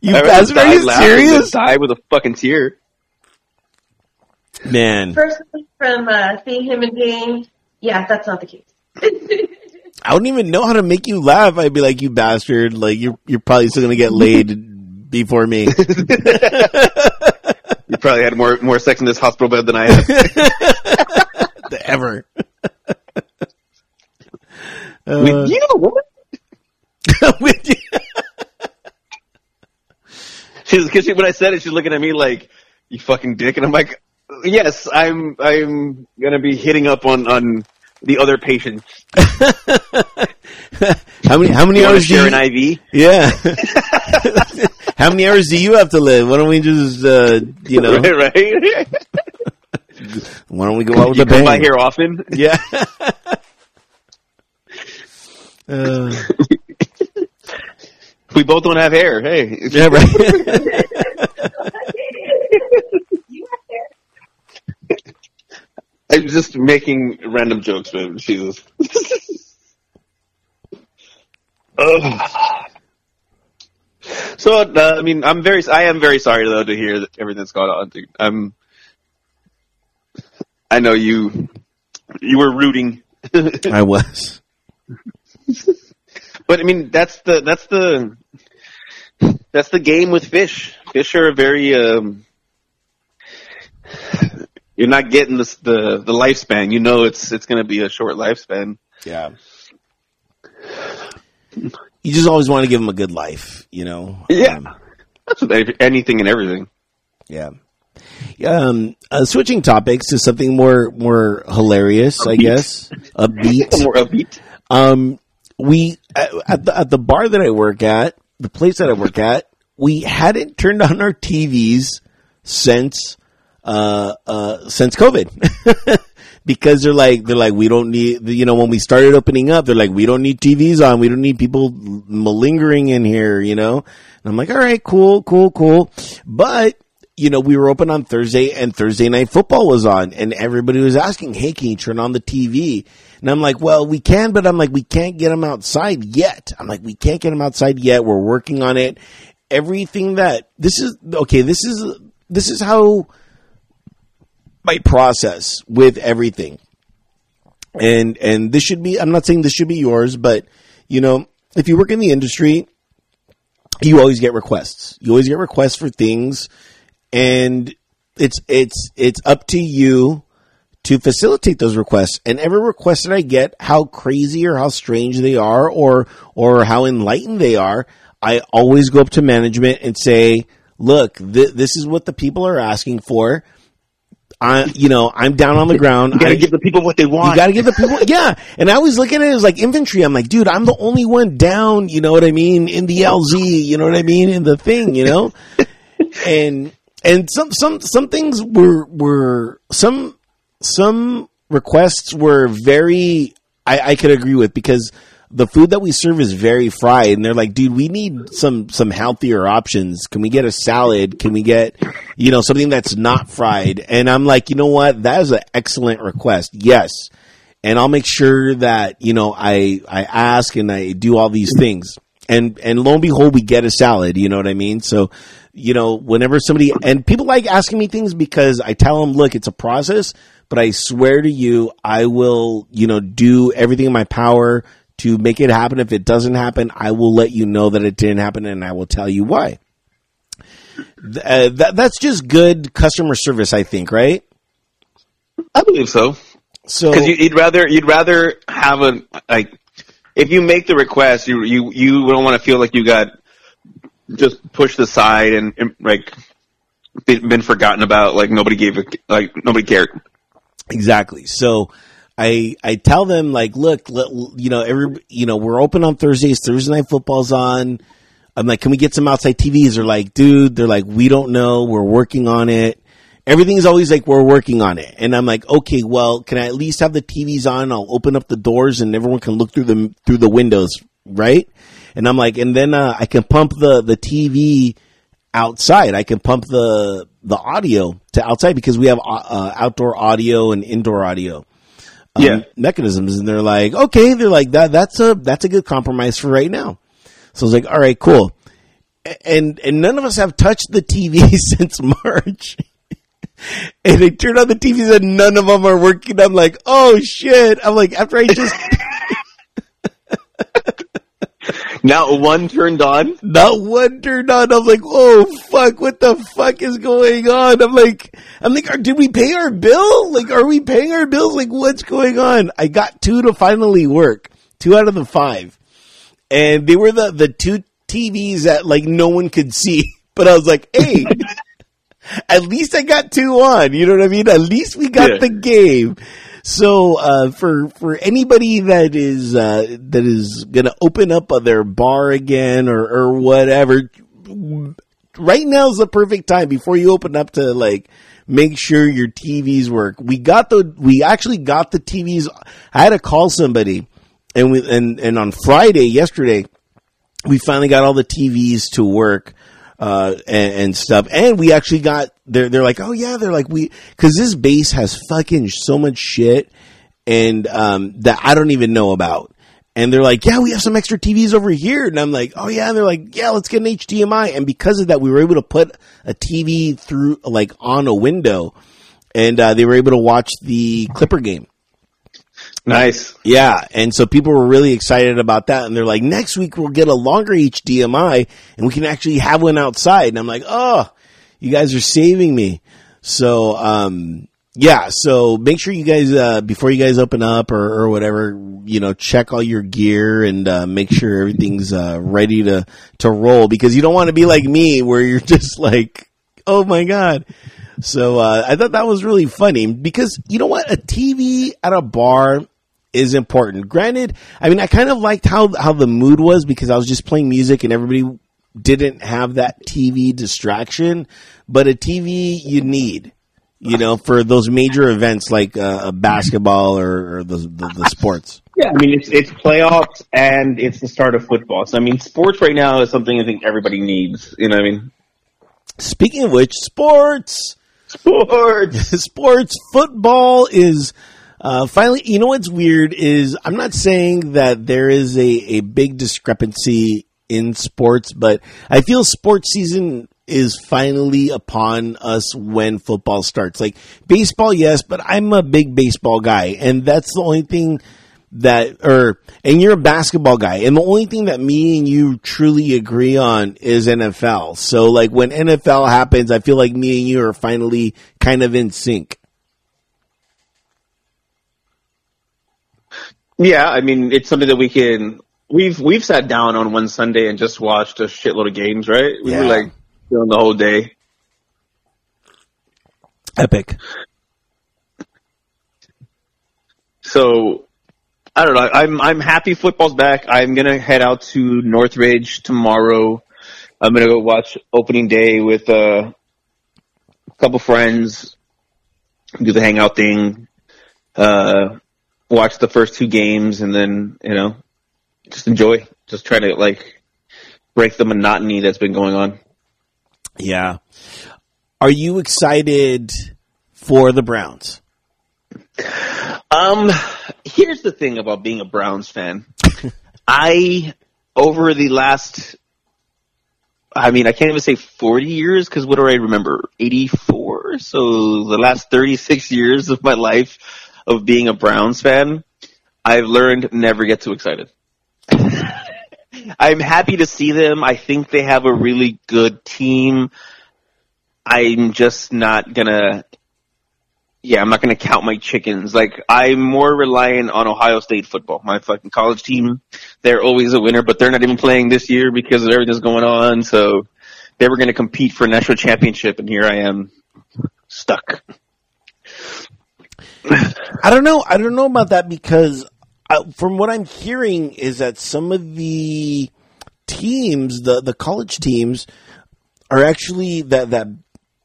You I'd rather bastard, are die you laughing than serious? Die with a fucking tear. Man, Personally, from uh, seeing him and Dane, yeah, that's not the case. I wouldn't even know how to make you laugh. I'd be like, you bastard, like you're you're probably still gonna get laid before me. (laughs) You probably had more more sex in this hospital bed than I have. (laughs) Ever. (laughs) With Uh, you, woman. with you. She's because she, when I said it, she's looking at me like, "You fucking dick," and I'm like, "Yes, I'm. I'm gonna be hitting up on on the other patients. (laughs) how many how many You want to hours do share you, an IV? Yeah. (laughs) how many hours do you have to live? Why don't we just uh you know (laughs) right, right. why don't we go out with you a come bang? by here often. Yeah. Uh, We both don't have hair. Hey, yeah, right. I'm just making random jokes, man. Jesus. (laughs) So, uh, I mean, I'm very, I am very sorry though to hear that everything that's gone on. dude. I'm, I know you, you were rooting, (laughs) I was. but I mean, that's the, that's the, that's the game with fish. Fish are very, um, you're not getting this, the, the lifespan. You know, it's, it's going to be a short lifespan. Yeah. You just always want to give them a good life, you know. Yeah. Um, That's with anything and everything. yeah. Yeah, um, uh, switching topics to something more more hilarious, I Upbeat. guess. Upbeat. (laughs) More upbeat. Um, we at, at the at the bar that I work at, the place that I work at, we hadn't turned on our TVs since uh uh since COVID. (laughs) because they're like they're like we don't need you know when we started opening up they're like we don't need TVs on. We don't need people malingering in here you know? And I'm like all right cool cool cool. But you know we were open on Thursday and Thursday night football was on and everybody was asking hey can you turn on the TV and I'm like well we can but I'm like we can't get them outside yet. I'm like we can't get them outside yet. We're working on it. Everything that this is okay this is this is how process with everything. And and this should be I'm not saying this should be yours, but you know, if you work in the industry, you always get requests. You always get requests for things and it's it's it's up to you to facilitate those requests. And every request that I get, how crazy or how strange they are or or how enlightened they are, I always go up to management and say, "Look, th- this is what the people are asking for." I, you know, I'm down on the ground. You gotta I- give the people what they want. you got to give the people, (laughs) yeah. And I always look at it as like infantry. I'm like, dude, I'm the only one down. You know what I mean? In the LZ, you know what I mean? In the thing, you know. (laughs) and and some some some things were were some some requests were very I, I could agree with because the food that we serve is very fried and they're like dude we need some some healthier options. Can we get a salad? Can we get you know something that's not fried? And i'm like you know what? That is an excellent request. Yes. And i'll make sure that you know i i ask and i do all these things. And and lo and behold we get a salad you know what i mean? So you know whenever somebody and people like asking me things because i tell them look it's a process but i swear to you i will you know do everything in my power to make it happen if it doesn't happen i will let you know that it didn't happen and i will tell you why uh, that, that's just good customer service i think right I believe so. so Because you, you'd rather you'd rather have a like if you make the request, you you you don't want to feel like you got just pushed aside and, and like been been forgotten about. Like nobody gave a like nobody cared. Exactly. So I I tell them like, look, let, you know, every you know, we're open on Thursdays. Thursday night football's on. I'm like, can we get some outside TVs? They're like, dude, they're like, we don't know. We're working on it. Everything's always like, we're working on it. And I'm like, okay, well, can I at least have the TVs on? I'll open up the doors and everyone can look through the through the windows, right? And I'm like, and then uh, I can pump the the TV outside. I can pump the the audio to outside because we have uh, outdoor audio and indoor audio um, Yeah. mechanisms. And they're like, okay, they're like that. That's a that's a good compromise for right now. So I was like, all right, cool. And and none of us have touched the TV (laughs) since March. and I turned on the TVs and none of them are working. I'm like, oh shit. I'm like, after I just Now one turned on. not one turned on. I'm like, oh fuck, what the fuck is going on? I'm like, I'm like, are, did we pay our bill? Like, are we paying our bills? Like, what's going on? I got two to finally work, two out of the five, and they were the the two TVs that like no one could see. (laughs) But I was like, hey. (laughs) At least I got two on. You know what I mean? At least we got Yeah. the game. So uh, for for anybody that is uh, that is gonna open up their bar again or or whatever, right now is the perfect time before you open up to like make sure your TVs work. We got the we actually got the TVs. I had to call somebody and we and and on Friday yesterday, we finally got all the TVs to work. Uh, and, and stuff. And we actually got, they're, they're like, oh yeah, they're like, we, cause this base has fucking so much shit and, um, that I don't even know about. And they're like, yeah, we have some extra TVs over here. And I'm like, oh yeah. And they're like, yeah, let's get an HDMI. And because of that, we were able to put a TV through, like on a window and, uh, they were able to watch the Clipper game. Nice. Yeah, and so people were really excited about that, and they're like, next week we'll get a longer HDMI, and we can actually have one outside. And I'm like, oh, you guys are saving me. So, um, yeah, so make sure you guys, uh, before you guys open up or, or whatever, you know, check all your gear and, uh, make sure everything's, uh, ready to, to roll because you don't want to be like me where you're (laughs) just like, oh my God. So, uh, I thought that was really funny because you know what? A TV at a bar is important. Granted, I mean, I kind of liked how, how the mood was because I was just playing music and everybody didn't have that TV distraction, but a TV you need, you know, for those major events like uh, basketball or, or the, the, the sports. Yeah, I mean it's it's playoffs and it's the start of football. So I mean, sports right now is something I think everybody needs. You know what I mean? Speaking of which, sports, Sports. (laughs) sports, football is uh, finally. You know what's weird is I'm not saying that there is a a big discrepancy in sports, but I feel sports season is finally upon us when football starts. Like baseball, yes, but I'm a big baseball guy, and that's the only thing that, or, and you're a basketball guy, and the only thing that me and you truly agree on is NFL. So like when NFL happens, I feel like me and you are finally kind of in sync. Yeah, I mean it's something that we can. We've we've sat down on one Sunday and just watched a shitload of games. Right? We Yeah. were like doing the whole day. Epic. So I don't know. I'm I'm happy football's back. I'm gonna head out to Northridge tomorrow. I'm gonna go watch opening day with uh, a couple friends. Do the hangout thing. Uh, watch the first two games, and then you know, just enjoy. Just try to like break the monotony that's been going on. Yeah. Are you excited for the Browns? Um, here's the thing about being a Browns fan. (laughs) I, over the last, I mean, I can't even say 40 years because what do I remember? 84? So the last 36 years of my life of being a Browns fan, I've learned never get too excited. (laughs) I'm happy to see them. I think they have a really good team. I'm just not gonna yeah, I'm not going to count my chickens. Like, I'm more reliant on Ohio State football, my fucking college team. They're always a winner, but they're not even playing this year because of everything that's going on. So they were going to compete for a national championship, and here I am stuck. (coughs) I don't know. I don't know about that because uh, from what I'm hearing is that some of the teams, the the college teams, are actually that that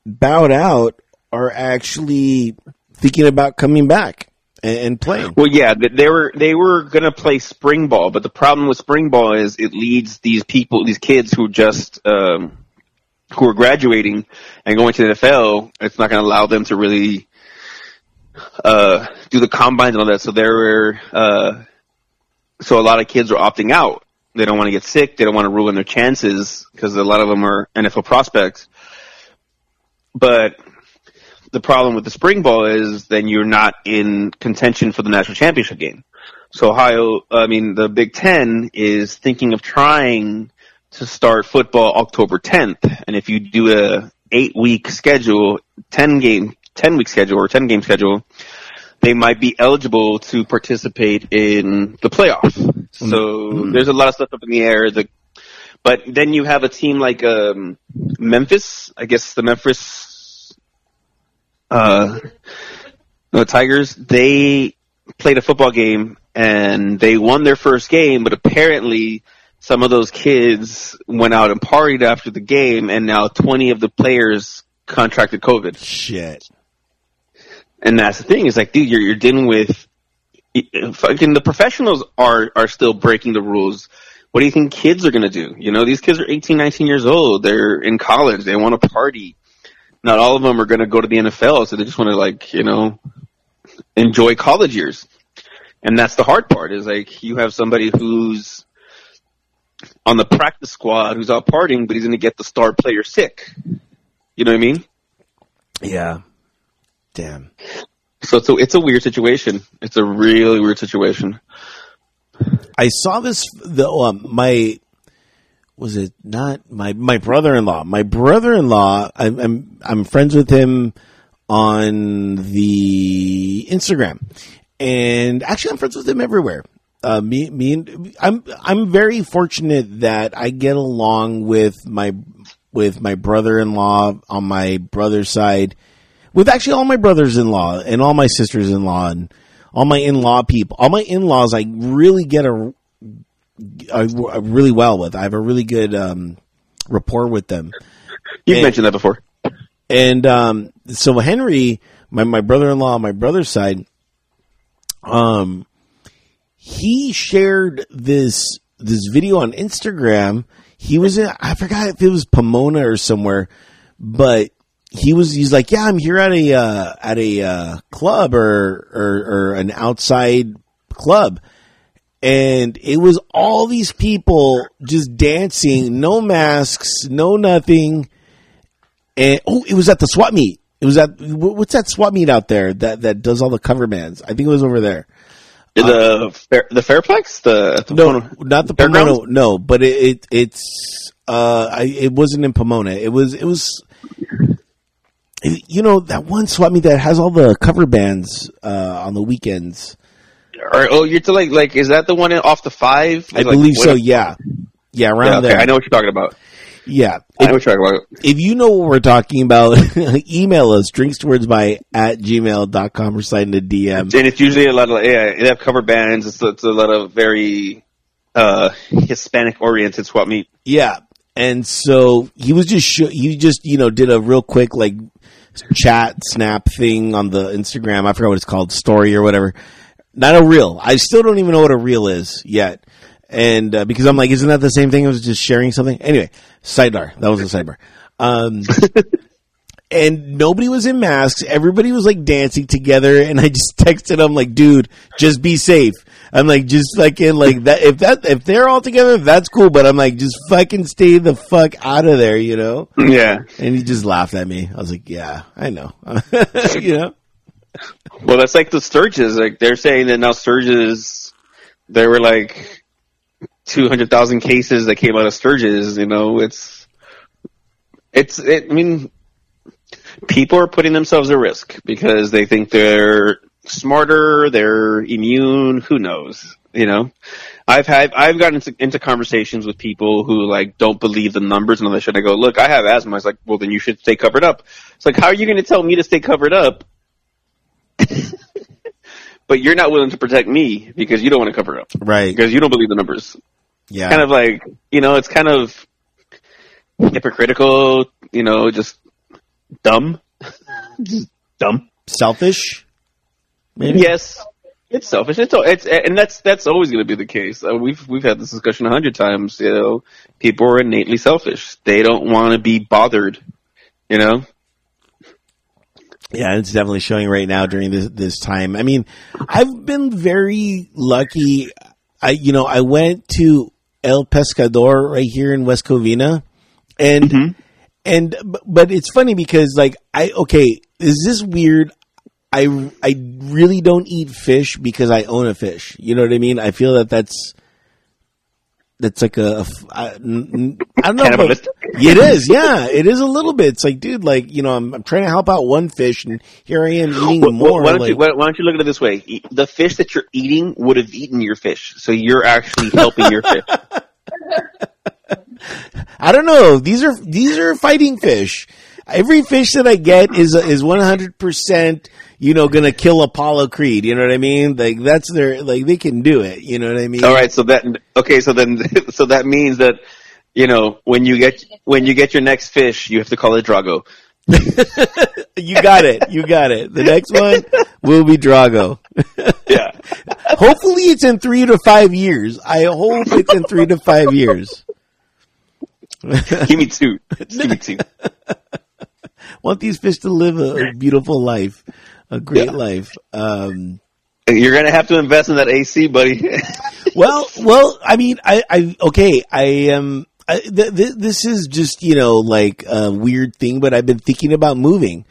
bowed out are actually thinking about coming back and, and playing. Well, yeah, th- they were they were going to play spring ball, but the problem with spring ball is it leads these people, these kids who just um, who are graduating and going to the NFL. It's not going to allow them to really uh, do the combines and all that. So there were uh, so a lot of kids are opting out. They don't want to get sick. They don't want to ruin their chances because a lot of them are NFL prospects. But the problem with the spring ball is then you're not in contention for the national championship game. So Ohio, I mean, the Big Ten is thinking of trying to start football October 10th. And if you do a eight week schedule, 10 game, 10 week schedule or 10 game schedule, they might be eligible to participate in the playoffs. So there's a lot of stuff up in the air. The, but then you have a team like um, Memphis. I guess the Memphis uh, no, Tigers. They played a football game and they won their first game, but apparently some of those kids went out and partied after the game, and now 20 of the players contracted COVID. Shit. And that's the thing is like, dude, you're, you're dealing with fucking the professionals are are still breaking the rules. What do you think kids are going to do? You know, these kids are 18, 19 years old. They're in college. They want to party. Not all of them are going to go to the NFL, so they just want to like, you know, enjoy college years. And that's the hard part is like you have somebody who's on the practice squad who's out partying, but he's going to get the star player sick. You know what I mean? Yeah. Damn. So it's a, it's a weird situation. It's a really weird situation. I saw this. The um, my was it not my my brother in law? My brother in law. I'm, I'm I'm friends with him on the Instagram, and actually I'm friends with him everywhere. Uh, me me and I'm I'm very fortunate that I get along with my with my brother in law on my brother's side, with actually all my brothers in law and all my sisters in law and all my in-law people, all my in-laws, I really get a, a, a really well with. I have a really good um, rapport with them. You've And- mentioned that before. And um, so Henry, my my brother-in-law, my brother's side, um, he shared this this video on Instagram. He was in, I forgot if it was Pomona or somewhere, but he was he's like, yeah, I'm here at a uh, at a uh, club or, or or an outside club, and it was all these people just dancing, no masks, no nothing, and oh, it was at the swap meet. It was at what's that swap meet out there that that does all the cover bands? I think it was over there. The fair, the Fairplex, the, the No, not the Pomona. No, but it, it it's uh, I, it wasn't in Pomona. It was it was. You know that one swap meet that has all the cover bands uh, on the weekends. Or, oh, you're to like like is that the one off the five? I Like, believe so. Yeah, yeah, around Yeah, okay, there. I know what you're talking about. Yeah, I if, know what you're talking about. if you know what we're talking about, (laughs) email us drinks towards by at gmail.com or sign a DM. And it's usually a lot of yeah, they have cover bands. It's, it's a lot of very uh Hispanic oriented swap meet. Yeah. And so he was just, sh- he just, you know, did a real quick, like, chat snap thing on the Instagram. I forgot what it's called, story or whatever. Not a reel. I still don't even know what a reel is yet. And, uh, because I'm like, isn't that the same thing? I was just sharing something. Anyway, sidebar. That was a sidebar. Um, (laughs) and nobody was in masks. Everybody was like dancing together. And I just (laughs) texted him like, dude, just be safe. I'm like, just fucking like that. If that, if they're all together, that's cool. But I'm like, just fucking stay the fuck out of there, you know? Yeah. And he just laughed at me. I was like, yeah, I know. (laughs) you know? Well, that's like the Sturgis. Like they're saying that now Sturgis, there were like two hundred thousand cases that came out of Sturgis. You know, it's it's. It, I mean, people are putting themselves at risk because they think they're smarter, they're immune. Who knows? You know, I've had I've gotten into, into conversations with people who like don't believe the numbers and all that shit. I go, look, I have asthma. It's like, well, then you should stay covered up. It's like, how are you going to tell me to stay covered up? (laughs) but you're not willing to protect me because you don't want to cover up Right. because you don't believe the numbers. Yeah. Kind of like you know, it's kind of hypocritical. You know, just dumb, (laughs) just dumb. selfish. Maybe. Yes, it's selfish. It's it's and that's that's always going to be the case. Uh, we've we've had this discussion a hundred times. You know, people are innately selfish. They don't want to be bothered. You know, Yeah, it's definitely showing right now during this this time. I mean, I've been very lucky. I you know I went to El Pescador right here in West Covina, and and but it's funny because like I okay, is this weird? I I really don't eat fish because I own a fish. You know what I mean? I feel that that's that's like a, a I, I don't know. but- it is, yeah, it is a little bit. It's like, dude, like you know, I'm, I'm trying to help out one fish, and here I am eating wh- more. Why don't, like- you, why, why don't you look at it this way? The fish that you're eating would have eaten your fish, so you're actually helping your fish. (laughs) I don't know. These are these are fighting fish. Every fish that I get is is 100 percent. You know, gonna kill Apollo Creed. You know what I mean? Like that's their like they can do it. You know what I mean? All right, so that okay, so then (laughs) so that means that you know when you get when you get your next fish, you have to call it Drago. (laughs) You got it. You got it. The next one will be Drago. (laughs) Yeah, Hopefully, it's in three to five years. I hope it's in three to five years. Give me two. Give me two. Want these fish to live a, a beautiful life, a great life. Um, You're gonna have to invest in that AC, buddy. (laughs) well, well, I mean, I, I, okay, I am. I, th- th- this is just you know like a weird thing, but I've been thinking about moving,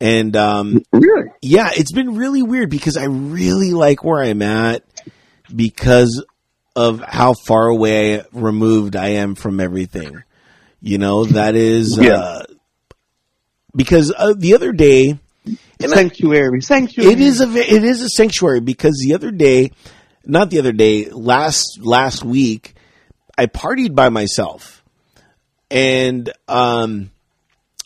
and um, really? yeah, it's been really weird because I really like where I'm at because of how far away removed I am from everything. You know, that is Yeah. uh, because uh, the other day Sanctuary, sanctuary. it is a it is a sanctuary because the other day, not the other day, last last week, I partied by myself, and um,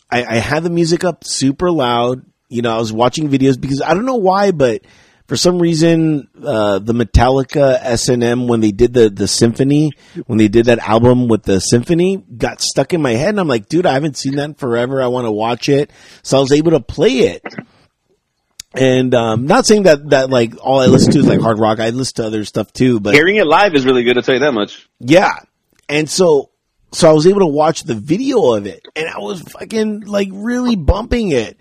I, I had the music up super loud. You know, I was watching videos because I don't know why, but for some reason, uh, the Metallica S and M when they did the the symphony, when they did that album with the symphony, got stuck in my head, and I'm like, dude, I haven't seen that in forever. I want to watch it, so I was able to play it. And um, not saying that that like all I listen to is like hard rock. I listen to other stuff too, but Hearing it live is really good. I'll tell you that much. yeah. And so, so I was able to watch the video of it and I was fucking like really bumping it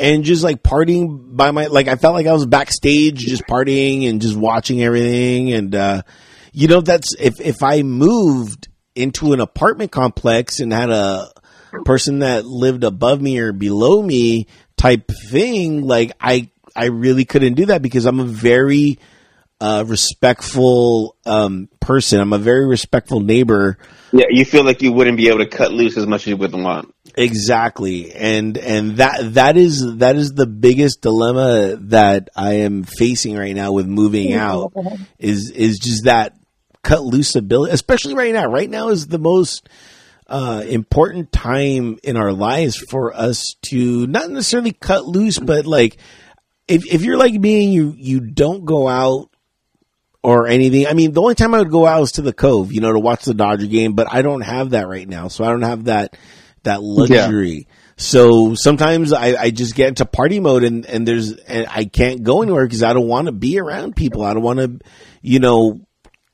and just like partying by my, like I felt like I was backstage just partying and just watching everything. And, uh, you know, that's if, if I moved into an apartment complex and had a person that lived above me or below me type thing, like I, I really couldn't do that because I'm a very, uh, respectful um, person. I'm a very respectful neighbor. Yeah, you feel like you wouldn't be able to cut loose as much as you would want. Exactly, and and that that is that is the biggest dilemma that I am facing right now with moving out. Is is just that cut loose ability, especially right now. Right now is the most uh, important time in our lives for us to not necessarily cut loose, but like if if you're like me and you you don't go out or anything. I mean, the only time I would go out is to the Cove, you know, to watch the Dodger game, but I don't have that right now. So I don't have that, that luxury. So sometimes I, I just get into party mode and, and there's, and I can't go anywhere because I don't want to be around people. I don't want to, you know,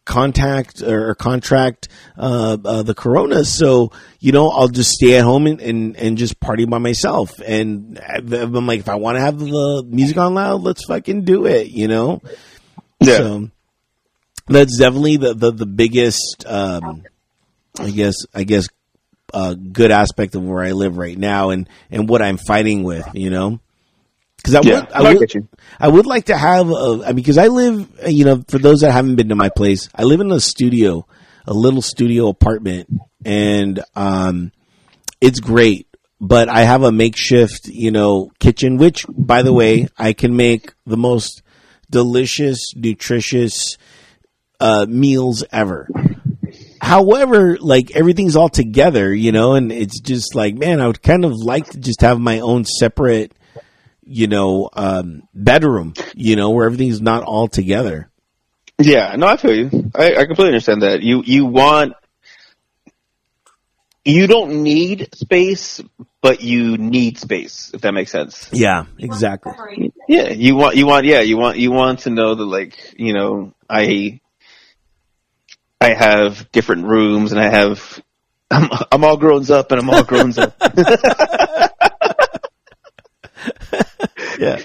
contact or contract, uh, uh, the corona. So, you know, I'll just stay at home and, and, and just party by myself. And I'm like, if I want to have the music on loud, let's fucking do it, you know? Yeah. So that's definitely the, the, the biggest, um, I guess, I guess, uh, good aspect of where I live right now and, and what I'm fighting with, you know? Cause I Yeah, would, I would. I would like to have, a, I mean, because I live, you know, for those that haven't been to my place, I live in a studio, a little studio apartment, and um, it's great. But I have a makeshift, you know, kitchen, which, by the way, I can make the most delicious, nutritious uh, meals ever. However, like everything's all together, you know, and it's just like, man, I would kind of like to just have my own separate, you know, um, bedroom, you know, where everything's not all together. Yeah, no, I feel you. I, I completely understand that. You you want you don't need space, but you need space. If that makes sense. Yeah, exactly. Yeah, you want you want yeah you want you want to know that like you know I I have different rooms and I have I'm I'm all grown up and I'm all grown up. (laughs) Yeah.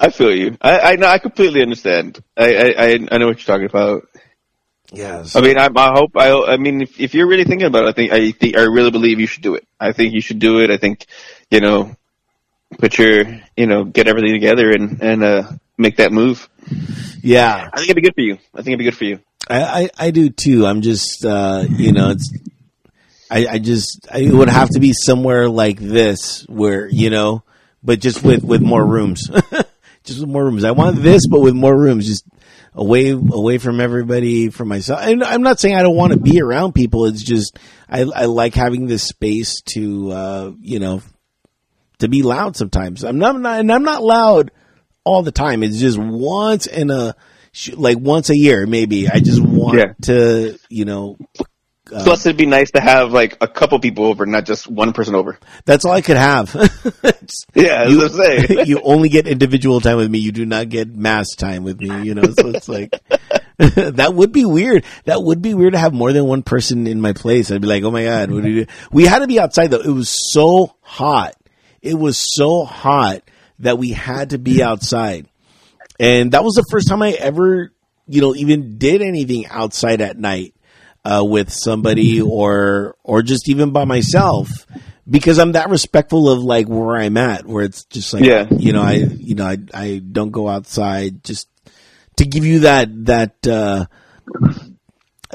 I feel you. I I know I completely understand. I I I I know what you're talking about. Yes. I mean, I, I hope. I, I mean, if, if you're really thinking about it, I think I think I really believe you should do it. I think you should do it. I think, you know, put your, you know, get everything together and and uh, make that move. yeah. I think it'd be good for you. I think it'd be good for you. I, I, I do too. I'm just, uh, you know, it's, I, I just, I, it would have to be somewhere like this where, you know, but just with, with more rooms, (laughs) just with more rooms. I want this, but with more rooms, just away, away from everybody, from myself. And I'm not saying I don't want to be around people. It's just, I, I like having this space to, uh, you know, to be loud sometimes. I'm not, not and I'm not loud all the time. It's just once in a, like once a year, maybe. I just want Yeah. to, you know, uh, Plus, it'd be nice to have like a couple people over, not just one person over. that's all I could have. (laughs) Yeah, as I say. you only get individual time with me. You do not get mass time with me. You know, so it's like (laughs) that would be weird. That would be weird to have more than one person in my place. I'd be like, oh my god, what do you do? We had to be outside though. It was so hot. It was so hot that we had to be outside, and that was the first time I ever, you know, even did anything outside at night uh, with somebody or or just even by myself because I'm that respectful of like where I'm at, where it's just like, Yeah. you know, I, you know, I, I don't go outside just to give you that, that, uh,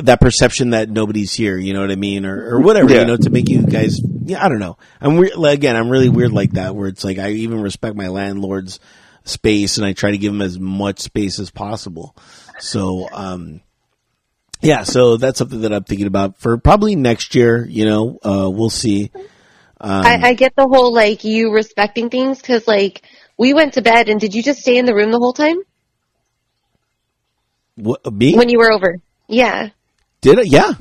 that perception that nobody's here, you know what I mean? Or, or whatever, Yeah. you know, to make you guys, yeah, I don't know. I'm weird, like, again, I'm really weird like that where it's like, I even respect my landlord's space and I try to give him as much space as possible. So, um, yeah, so that's something that I'm thinking about for probably next year, you know, uh, we'll see. Um, I, I get the whole like you respecting things because like we went to bed and did you just stay in the room the whole time what, me? when you were over? Yeah. Did it? Yeah.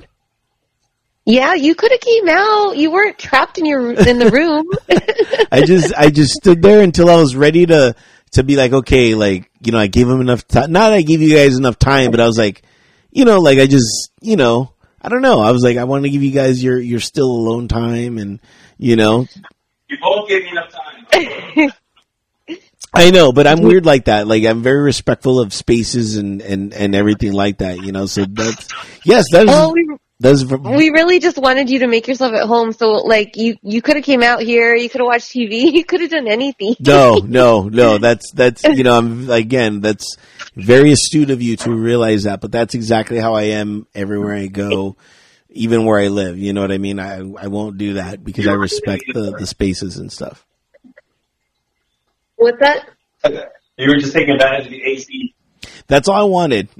Yeah, you could have came out. You weren't trapped in your in the room. (laughs) I just I just stood there until I was ready to to be like, okay, like you know, I gave him enough time. Not that I gave you guys enough time, but I was like, you know, like I just, you know, I don't know. I was like, I want to give you guys your your still alone time, and you know, You both gave me enough time. (laughs) I know, but I'm weird like that. Like I'm very respectful of spaces and and and everything like that. You know, so that's yes, that is well, we that's we really just wanted you to make yourself at home. So like you you could have came out here. You could have watched TV. (laughs) You could have done anything. No, (laughs) no, no. That's that's you know, I'm again, that's very astute of you to realize that, but that's exactly how I am everywhere I go, even where I live. You know what I mean? I I won't do that because I respect the the spaces and stuff. What's that? You were just taking advantage of the AC. That's all I wanted. (laughs)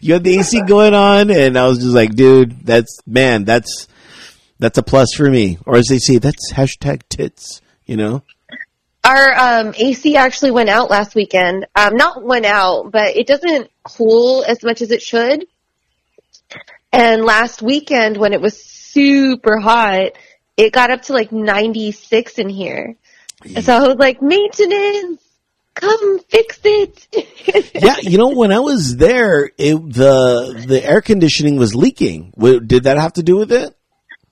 you had the AC going on, and I was just like, dude, that's man, that's that's a plus for me. Or as they say, that's hashtag tits. You know? Our um, AC actually went out last weekend. Um, not went out, but it doesn't cool as much as it should. And last weekend, when it was super hot, it got up to like 96 in here. So I was like, maintenance, come fix it. (laughs) yeah, you know, when I was there, it, the the air conditioning was leaking. Did that have to do with it?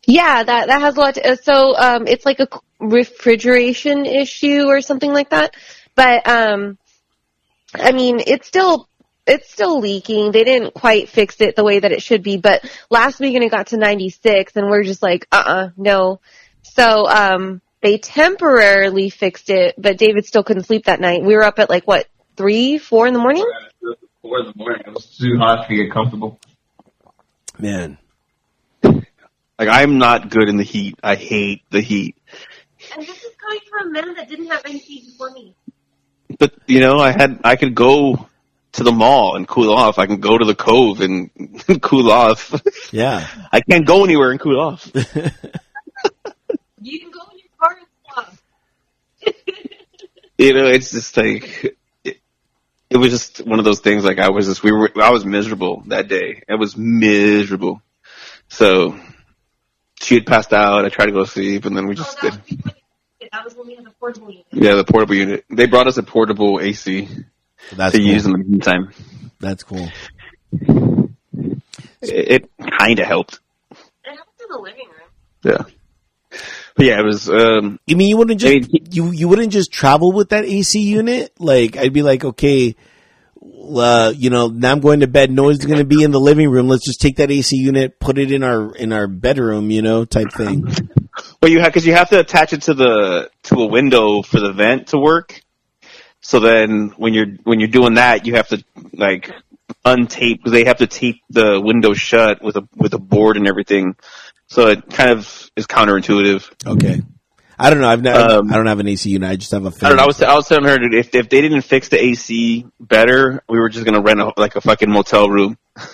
Yeah, that that has a lot. To, so um, it's like a refrigeration issue or something like that. But um, I mean, it's still it's still leaking. They didn't quite fix it the way that it should be. But last weekend it got to 96, and we're just like, uh, uh no. So um, they temporarily fixed it, but David still couldn't sleep that night. We were up at like what three, four in the morning. Four in the morning. It was too hot to get comfortable. Man, Like I'm not good in the heat. I hate the heat. And this is coming from a man that didn't have AC before me. But you know, I had I could go to the mall and cool off. I can go to the cove and (laughs) cool off. yeah. I can't go anywhere and cool off. You can go in your car and stuff. (laughs) You know, it's just like it, it was just one of those things. Like I was just we were I was miserable that day. I was miserable. So she had passed out. I tried to go to sleep, and then we just oh, did. that was when we had the portable unit. Yeah, the portable unit. They brought us a portable AC That's to cool. use in the meantime. That's cool. It, it kind of helped. It happened in the living room. Yeah. Yeah, it was. um You mean you wouldn't just I mean, you you wouldn't just travel with that AC unit? Like I'd be like, okay, uh, you know, now I'm going to bed. No one's going to be in the living room. Let's just take that AC unit, put it in our in our bedroom, you know, type thing. Well, you have because you have to attach it to the to a window for the vent to work. So then, when you're when you're doing that, you have to like untape they have to tape the window shut with a with a board and everything. So it kind of is counterintuitive. Okay. I don't know. I've never. Um, I don't have an AC unit. I just have a fan. I don't know. I was I was telling her that if if they didn't fix the AC better, we were just gonna rent a, like a fucking motel room. (laughs)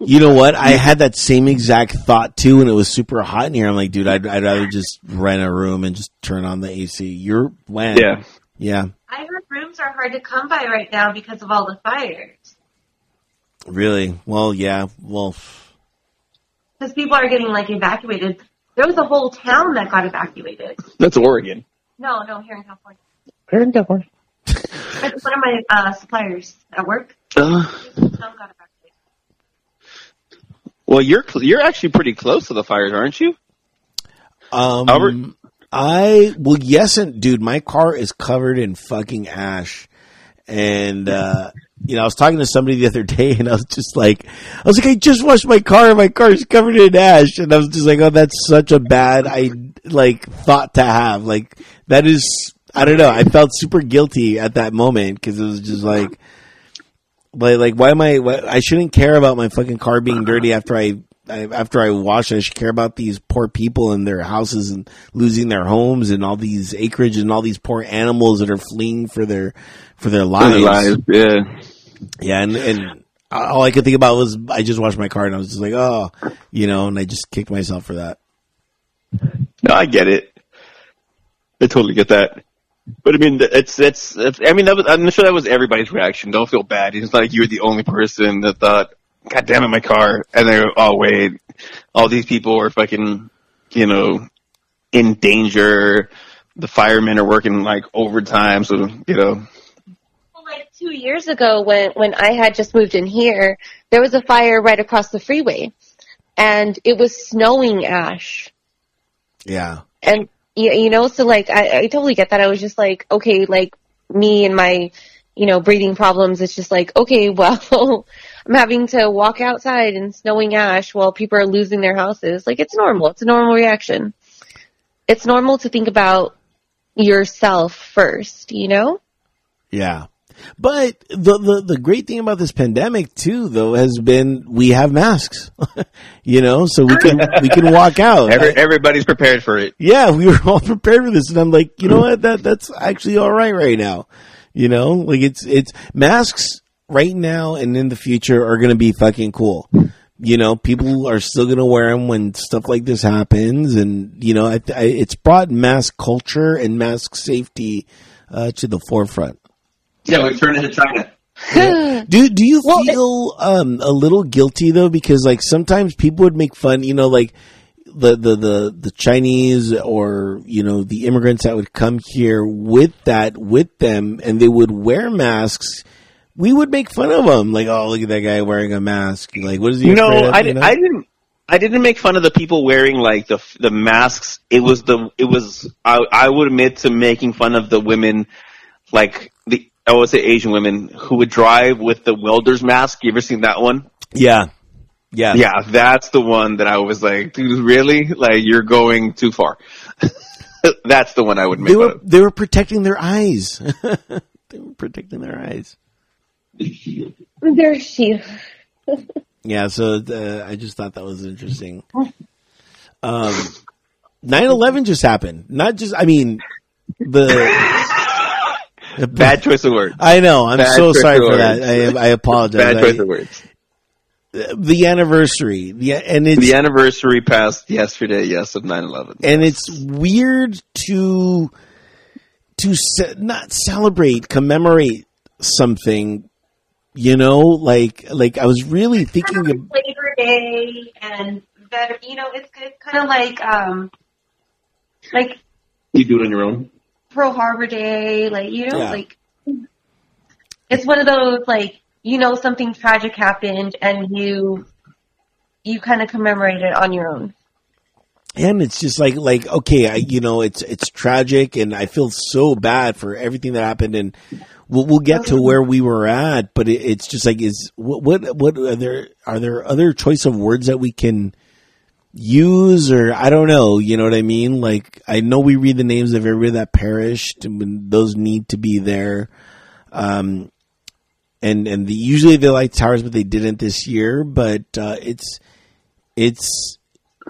You know what? I had that same exact thought too, and it was super hot in here. I'm like, dude, I'd, I'd rather just rent a room and just turn on the AC. You're when? Yeah. Yeah. I heard rooms are hard to come by right now because of all the fires. Really? Well, yeah. Well, because people are getting like evacuated. There was a whole town that got evacuated. That's Oregon. No, no, here in California. Here in California? (laughs) It's one of my uh, suppliers at work. Uh, Town got evacuated. well, you're cl- you're actually pretty close to the fires, aren't you? Um, Albert? I well, yes, and dude, my car is covered in fucking ash, and uh, you know, I was talking to somebody the other day, and I was just like, I was like, I just washed my car, and my car is covered in ash, and I was just like, oh, that's such a bad, I like thought to have, like that is, I don't know, I felt super guilty at that moment because it was just like. Like, like, why am I? Why, I shouldn't care about my fucking car being dirty after I, I after I wash it. I should care about these poor people and their houses and losing their homes and all these acreage and all these poor animals that are fleeing for their for their lives. Lives, Yeah. Yeah, and and all I could think about was I just washed my car and I was just like, oh, you know, and I just kicked myself for that. No, I get it. I totally get that. But I mean, it's it's I mean, that was, I'm sure that was everybody's reaction. Don't feel bad. It's not like you were the only person that thought, "God damn it, my car!" And they're, "Oh wait, all these people are fucking, you know, in danger." The firemen are working like overtime, so you know. Two years ago, when when I had just moved in here, there was a fire right across the freeway, and it was snowing ash. Yeah, and you, you know, so like I, I totally get that. I was just like, okay, like me and my, you know, breathing problems. It's just like, okay, (laughs) well, I'm having to walk outside in snowing ash while people are losing their houses. Like it's normal. It's a normal reaction. It's normal to think about yourself first, you know? yeah. But the, the the great thing about this pandemic too, though, has been we have masks. (laughs) you know, so we can we can walk (laughs) out. Every, everybody's prepared for it. yeah, we were all (laughs) prepared for this, and I'm like, you know what? That that's actually all right right now. You know, like it's it's masks right now and in the future are going to be fucking cool. You know, people are still going to wear them when stuff like this happens, and you know, I, I, it's brought mask culture and mask safety uh, to the forefront. Yeah, we turn into China. (laughs) Do do you Well, it- feel um a little guilty though because like sometimes people would make fun, you know, like the the the the Chinese or you know the immigrants that would come here with that with them and they would wear masks. We would make fun of them, like, oh, look at that guy wearing a mask. Like, what is he? No, afraid of, I, you know? I didn't. I didn't make fun of the people wearing like the the masks. It was the it was I I would admit to making fun of the women, like the I would say Asian women who would drive with the welder's mask. You ever seen that one? yeah, yeah, Yeah, that's the one that I was like, dude, really? Like you're going too far. (laughs) that's the one I would make They fun were of. they were protecting their eyes. (laughs) they were protecting their eyes. There's she. (laughs) Yeah, so uh, I just thought that was interesting. Um, 9-11 just happened. Not just, I mean, the. (laughs) Bad choice of words. I know. I'm Bad so sorry for that. I, I apologize. Bad I- choice of words. the anniversary, the and it's The anniversary passed yesterday. Yes, of 9/11. and it's weird to to ce- not celebrate, commemorate something. You know, like like I was really thinking of Labor Day and better, you know, it's good, kind of like, um, like You do it on your own. Pearl Harbor Day, like you know, Yeah. like it's one of those like you know something tragic happened and you you kind of commemorate it on your own. and it's just like like okay I, you know it's it's tragic and i feel so bad for everything that happened and we'll, we'll get to where we were at but it, it's just like is what what what are there are there other choice of words that we can use or i don't know you know what i mean? Like i know we read the names of everybody that perished and those need to be there. Um and and the, usually they light towers but they didn't this year but uh it's it's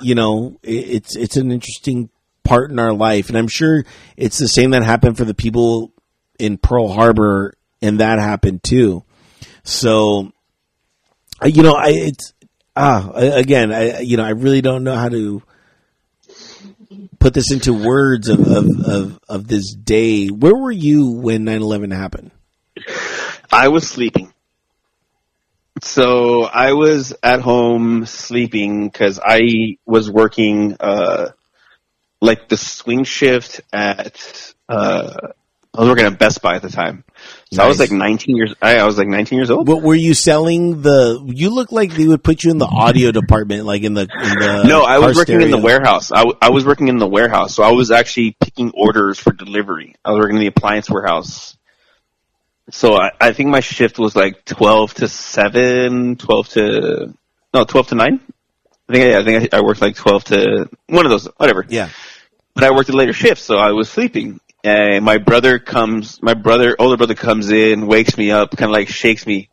you know, it, it's it's an interesting part in our life, and I'm sure it's the same that happened for the people in Pearl Harbor, and that happened too. So, you know, I it's ah again, I you know, I really don't know how to put this into words of of of, of this day. Where were you when 9/11 happened? I was sleeping. So I was at home sleeping because I was working uh, like the swing shift at uh, I was working at Best Buy at the time. So I was like 19 years. I, I was like 19 years old. But were you selling the? You look like they would put you in the audio department, like in the in the. no, I was working in the stereo. warehouse. I, w- I was working in the warehouse, so I was actually picking orders for delivery. I was working in the appliance warehouse. So I, I think my shift was like 12 to 7, 12 to, no, 12 to 9. I think, I, I think I, I worked like 12 to, one of those, whatever. Yeah. But I worked a later shift, so I was sleeping. And my brother comes, my brother, older brother comes in, wakes me up, kind of like shakes me.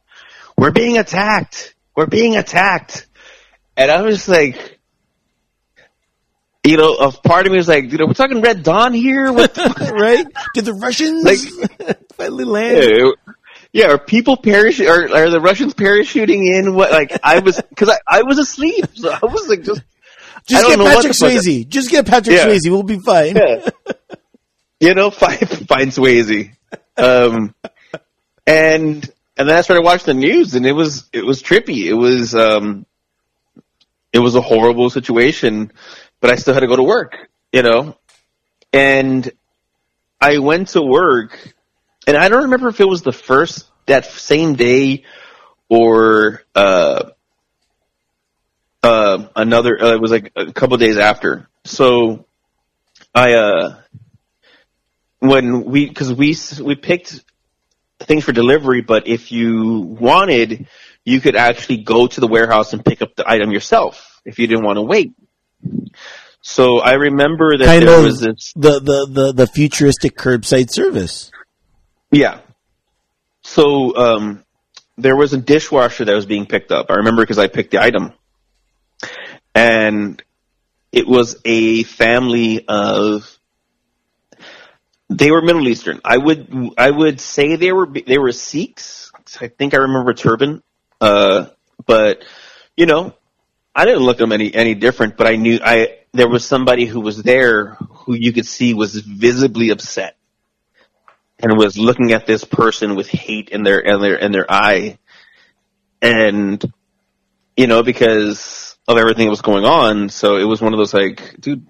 We're being attacked. We're being attacked. And I was like, you know, a part of me was like, you know, we're talking Red Dawn here. What the (laughs) right? Did the Russians Like- finally land? yeah, yeah, are people parachute? Are, are the Russians parachuting in? What? Like I was, because I, I was asleep, so I was like, just Just get Patrick Swayze. Just get Patrick Yeah. Swayze. We'll be fine. yeah. (laughs) you know, (laughs) find find Swayze. Um, and and then I started watching the news, and it was it was trippy. It was um, it was a horrible situation, but I still had to go to work. You know, and I went to work, and I don't remember if it was the first that same day or uh, uh, another. Uh, it was like a couple days after. So I uh when we because we we picked things for delivery, but if you wanted, you could actually go to the warehouse and pick up the item yourself if you didn't want to wait. So I remember that Kind there was this the, the, the, the futuristic curbside service. Yeah. So um, there was a dishwasher that was being picked up. I remember because I picked the item, and it was a family of. They were Middle Eastern. I would I would say they were they were Sikhs. I think I remember turban, uh, but you know, I didn't look them any any different. But I knew I there was somebody who was there who you could see was visibly upset and was looking at this person with hate in their in their in their eye, and you know because of everything that was going on, so it was one of those like, dude,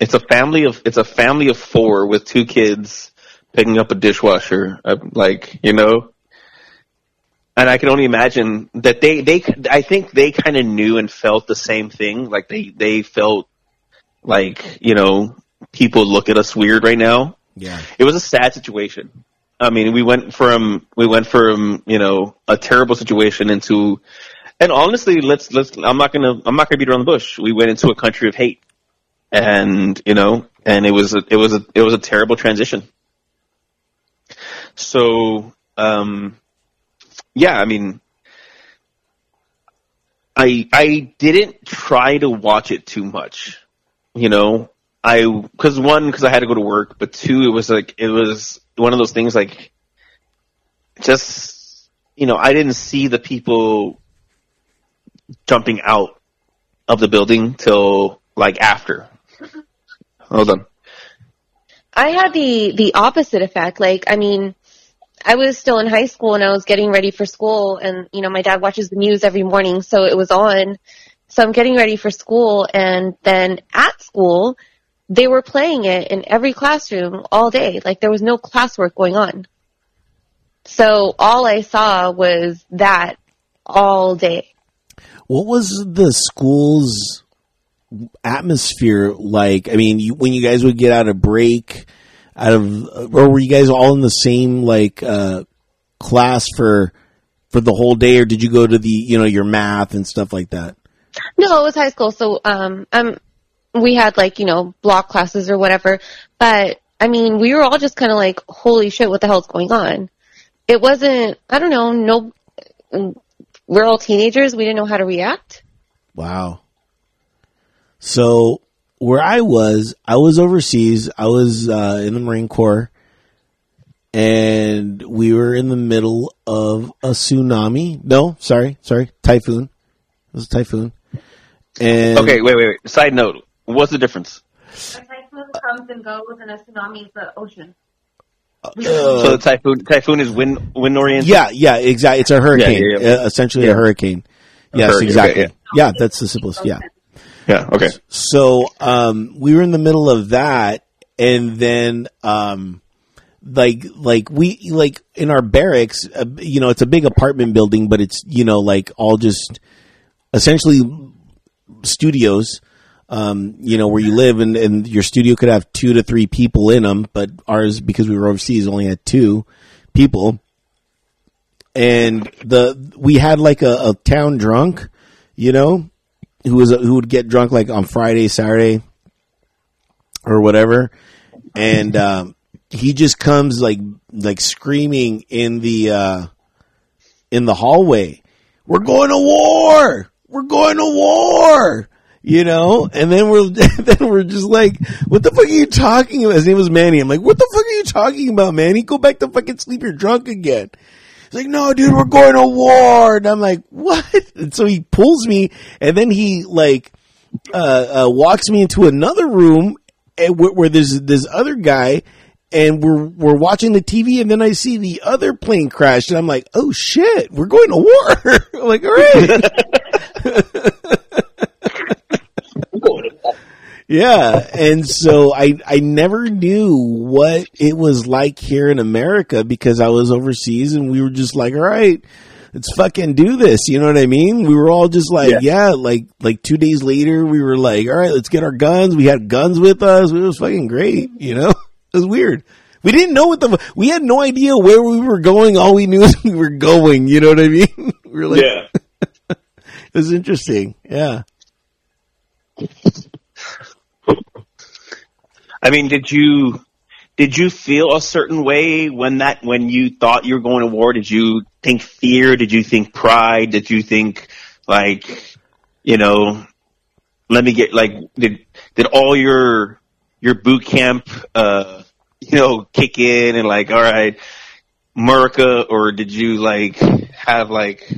it's a family of it's a family of four with two kids picking up a dishwasher, uh, like you know. And I can only imagine that they, they, I think they kind of knew and felt the same thing. Like they, they felt like, you know, people look at us weird right now Yeah. it was a sad situation. I mean, we went from we went from you know a terrible situation into, and honestly, let's let's. I'm not gonna I'm not gonna beat around the bush. We went into a country of hate, and you know, and it was a, it was a it was a terrible transition. So, um, yeah, I mean, I I didn't try to watch it too much, you know. I because one because I had to go to work, but two it was like it was one of those things like just you know I didn't see the people jumping out of the building till like after. Hold on. I had the the opposite effect. Like, I mean, I was still in high school and I was getting ready for school, and you know, my dad watches the news every morning, so it was on. So I'm getting ready for school, and then at school, they were playing it in every classroom all day. Like, there was no classwork going on. So all I saw was that all day. What was the school's atmosphere like? I mean, you, when you guys would get out of break, out of, or were you guys all in the same like uh, class for for the whole day, or did you go to the you know your math and stuff like that? No, it was high school. So, um, um, we had like, you know, block classes or whatever. But, I mean, we were all just kind of like, holy shit, what the hell's going on? It wasn't, I don't know, no, we're all teenagers. We didn't know how to react. Wow. So where I was, I was overseas. I was uh, in the Marine Corps, and we were in the middle of a tsunami. No, sorry, sorry, typhoon. It was a typhoon. And Okay, wait, wait, wait. Side note: What's the difference? A typhoon comes and goes and a tsunami is the ocean. so the typhoon typhoon is wind wind oriented. Yeah, yeah, exactly. It's a hurricane, Yeah, yeah, yeah. Uh, essentially Yeah. a hurricane. Yes, hurricane, exactly. okay, yeah. that's the simplest. Yeah. Yeah. Okay. So um, we were in the middle of that, and then um, like like we like in our barracks, uh, you know, it's a big apartment building, but it's you know like all just essentially studios. Um, you know where you live, and, and your studio could have two to three people in them, but ours because we were overseas only had two people. And the we had like a, a town drunk, you know, who was who would get drunk like on Friday, Saturday, or whatever, and um, he just comes like like screaming in the uh, in the hallway. We're going to war. We're going to war. You know, and then we're (laughs) then we're just like, what the fuck are you talking about? His name was Manny. I'm like, what the fuck are you talking about, Manny? Go back to fucking sleep. You're drunk again. Like, no, dude, we're going to war. And I'm like, what? (laughs) And so he pulls me and then he like, uh, uh walks me into another room and where, where there's this other guy and we're, we're watching the TV and then I see the other plane crash and I'm like, oh shit, we're going to war. (laughs) I'm like, all right. (laughs) Yeah, and so I I never knew what it was like here in America because I was overseas and we were just like, all right, let's fucking do this. You know what I mean? We were all just like, yeah, Yeah. like like two days later, we were like, all right, let's get our guns. We had guns with us. It was fucking great. You know, (laughs) it was weird. We didn't know what the we had no idea where we were going. All we knew (laughs) is we were going. You know what I mean? We were like, Yeah. (laughs) it was interesting. Yeah. I mean, did you did you feel a certain way when that when you thought you were going to war? Did you think fear? Did you think pride? Did you think like you know? Let me get like did did all your your boot camp uh you know kick in and like all right America or did you like have like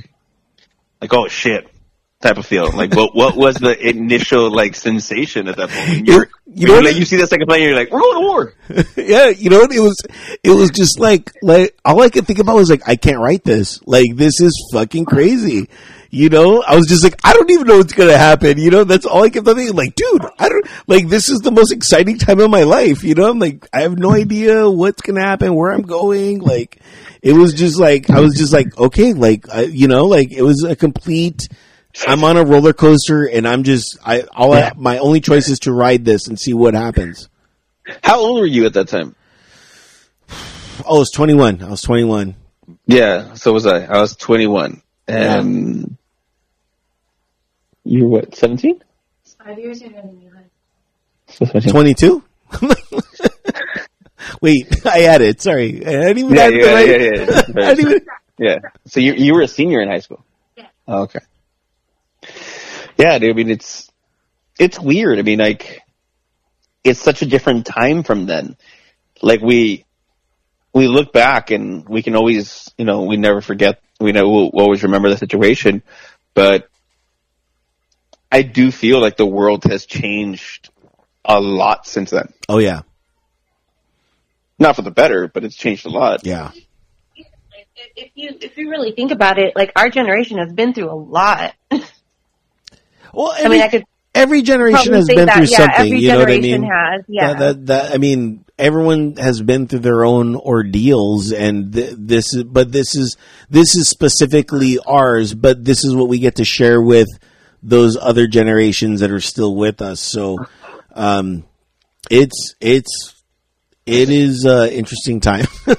like oh shit type of feel like what what was the initial like sensation at that point You're- know you, what like, you see that second plane, you're like, we're going to war. (laughs) yeah, you know what? It was, it was just like, like, all I could think about was like, I can't write this. Like, this is fucking crazy. You know, I was just like, I don't even know what's gonna happen. You know, that's all I kept thinking. Like, dude, I don't, like, this is the most exciting time of my life. You know, I'm like, I have no idea what's gonna happen, where I'm going. Like, it was just like, I was just like, okay, like, I, you know, like, it was a complete, I'm on a roller coaster and I'm just, I, all I, my only choice is to ride this and see what happens. How old were you at that time? Oh, I was 21. I was 21. Yeah, so was I. I was 21. And you were what, 17? Five years younger than you. So 17. 22? (laughs) Wait, I added. Sorry. I didn't even Yeah, add the yeah, right- yeah, yeah. (laughs) I didn't even, Yeah. So you you were a senior in high school. Yeah. Oh, okay. Yeah, dude. I mean, it's it's weird. I mean, like it's such a different time from then. Like we we look back and we can always, you know, we never forget. We know we'll always remember the situation, but I do feel like the world has changed a lot since then. oh yeah. Not for the better, but it's changed a lot. Yeah. If you if you really think about it, like our generation has been through a lot. (laughs) Well, every, I mean, I could every generation has been that. through yeah, something. You know what I mean? has. Yeah. That, that, that, I mean, everyone has been through their own ordeals and th- this is, but this is, this is specifically ours, but this is what we get to share with those other generations that are still with us. So, um, it's, it's, it is uh interesting time. (laughs)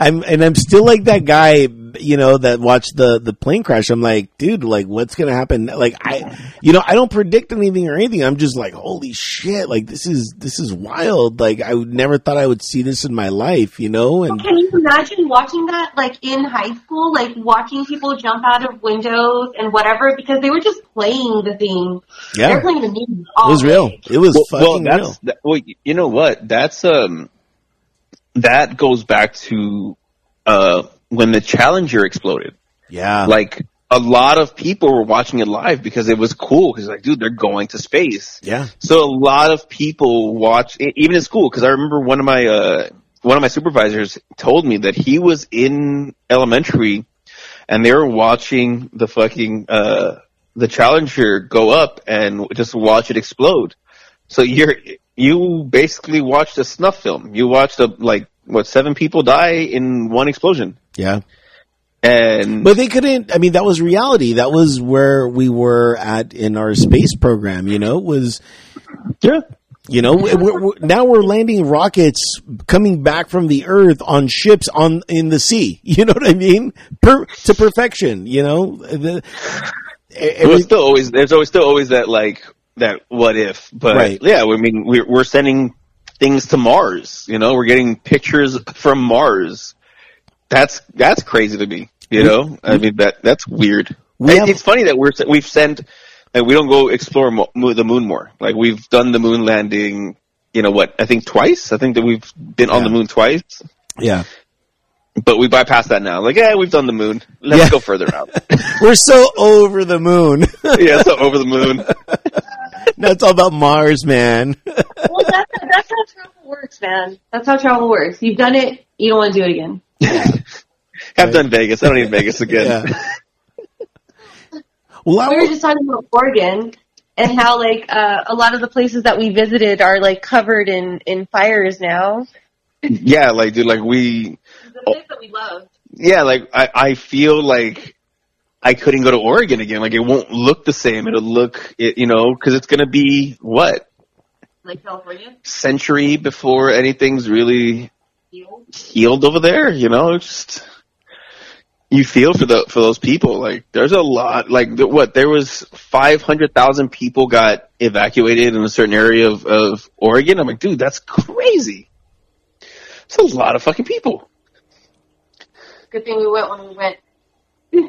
I'm and I'm still like that guy, you know, that watched the the plane crash. I'm like, dude, like what's gonna happen? Like I, you know, I don't predict anything or anything. I'm just like, holy shit, like this is this is wild. Like I never thought I would see this in my life, you know. And Can you imagine watching that like in high school, like watching people jump out of windows and whatever because they were just playing the thing. They yeah, playing the news. it was real. It was well, well, fucking real. that, well, you know what? That's um, that goes back to uh when the Challenger exploded. Yeah, Like a lot of people were watching it live because it was cool. Because like, dude, they're going to space. yeah, So a lot of people watch, even in school. Because I remember one of my uh one of my supervisors told me that he was in elementary and they were watching the fucking uh the Challenger go up and just watch it explode. So you're you basically watched a snuff film. You watched a like what seven people die in one explosion. Yeah. And But they couldn't. I mean, that was reality. That was where we were at in our space program. You know, was yeah, you know we're, we're, now we're landing rockets coming back from the Earth on ships on in the sea. (laughs) You know what I mean? Per, to perfection. You know, the, it was still always there's always still always that like that what if. But Right. yeah, I mean we're we're sending things to Mars. You know, we're getting pictures from Mars. That's that's crazy to me. You know, I mean that that's weird. We have- it's funny that we're we've sent and we don't go explore mo- the moon more. Like we've done the moon landing. You know what? I think twice. I think that we've been on the moon twice, yeah, but we bypass that now. Like, yeah, we've done the moon. Let's Yeah. go further out. (laughs) we're so over the moon. (laughs) yeah, so over the moon. (laughs) now it's all about Mars, man. (laughs) Well, that's, that's how travel works, man. That's how travel works. You've done it, you don't want to do it again. (laughs) I've done Vegas. I don't need Vegas again. Yeah. (laughs) Well, We were wa- just talking about Oregon and how like uh, a lot of the places that we visited are like covered in in fires now. Yeah, like dude, like we, The place that we love. yeah, like I, I feel like I couldn't go to Oregon again. Like it won't look the same. It'll look, it, you know, because it's gonna be what Like California. century before anything's really Healed. healed over there. You know, it's just you feel for the for those people. Like there's a lot. Like what there was five hundred thousand people got evacuated in a certain area of of Oregon. I'm like, dude, that's crazy. It's a lot of fucking people. Good thing we went when we went.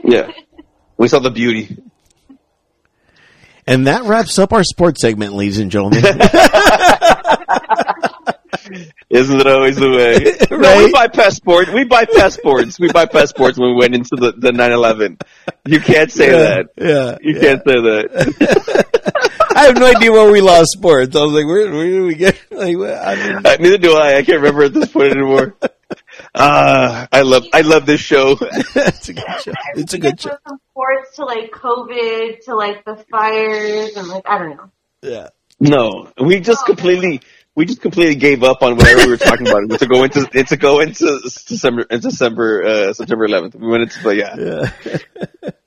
Yeah. (laughs) We saw the beauty. and that wraps up our sports segment, ladies and gentlemen. (laughs) Isn't it always the way? (laughs) No, we buy sports. We buy sports. We buy sports when we went into the, the 9-11. You can't say yeah, that. yeah. You can't say that. (laughs) I have no idea where we lost sports. I was like, where, where did we get? Like, I mean, Uh, neither do I. I can't remember at this point anymore. Ah, I love, I love this show. (laughs) it's a good show. It's a good show. From sports to like COVID to like the fires and like I don't know. Yeah. No, we just completely, we just completely gave up on whatever we were talking about. to go into, it's to go into December, into December, uh, September 11th. We went into, but yeah. Yeah. (laughs)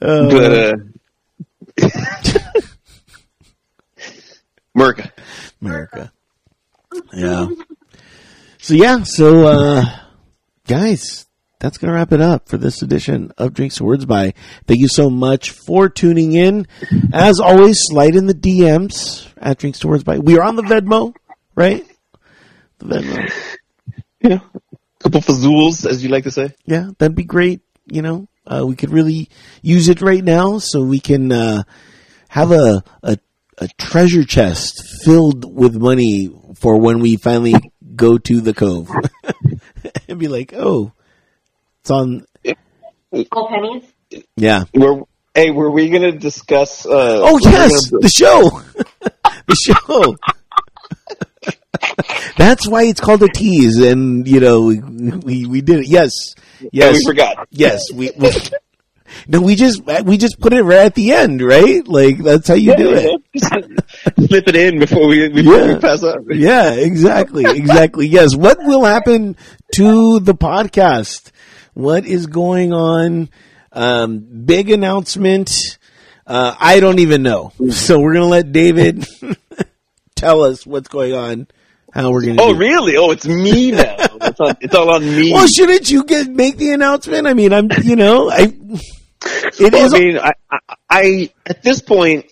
Uh, (laughs) But, uh, America. America. Yeah. So yeah, so uh guys, that's gonna wrap it up for this edition of Drinks and Words by. Thank you so much for tuning in. As always, slide in the DMs at Drinks to Words by. We are on the Vedmo, right? The Venmo. (laughs) Yeah. Couple fazools, as you like to say. Yeah, that'd be great. You know, uh, we could really use it right now so we can uh, have a, a a treasure chest filled with money for when we finally go to the cove (laughs) and be like, oh, it's on. All pennies. Yeah. Were, hey, were we going to discuss? Uh, Oh yes, gonna- the show, (laughs) the show. That's why it's called a tease, and you know we we, we did it. Yes, yeah, yes, we forgot. Yes, we, we no, we just we just put it right at the end, right? Like that's how you do it. Slip it in before we before Yeah. we pass out. Yeah, exactly, exactly. Yes, what will happen to the podcast? What is going on? Um, big announcement. Uh, I don't even know. So we're gonna let David (laughs) tell us what's going on, how we're gonna. Oh, do it. really? Oh, it's me now. (laughs) It's, on, it's all on me. Well, shouldn't you get make the announcement? I mean, I'm, you know, I. It Well, is. I mean, I, I, I at this point,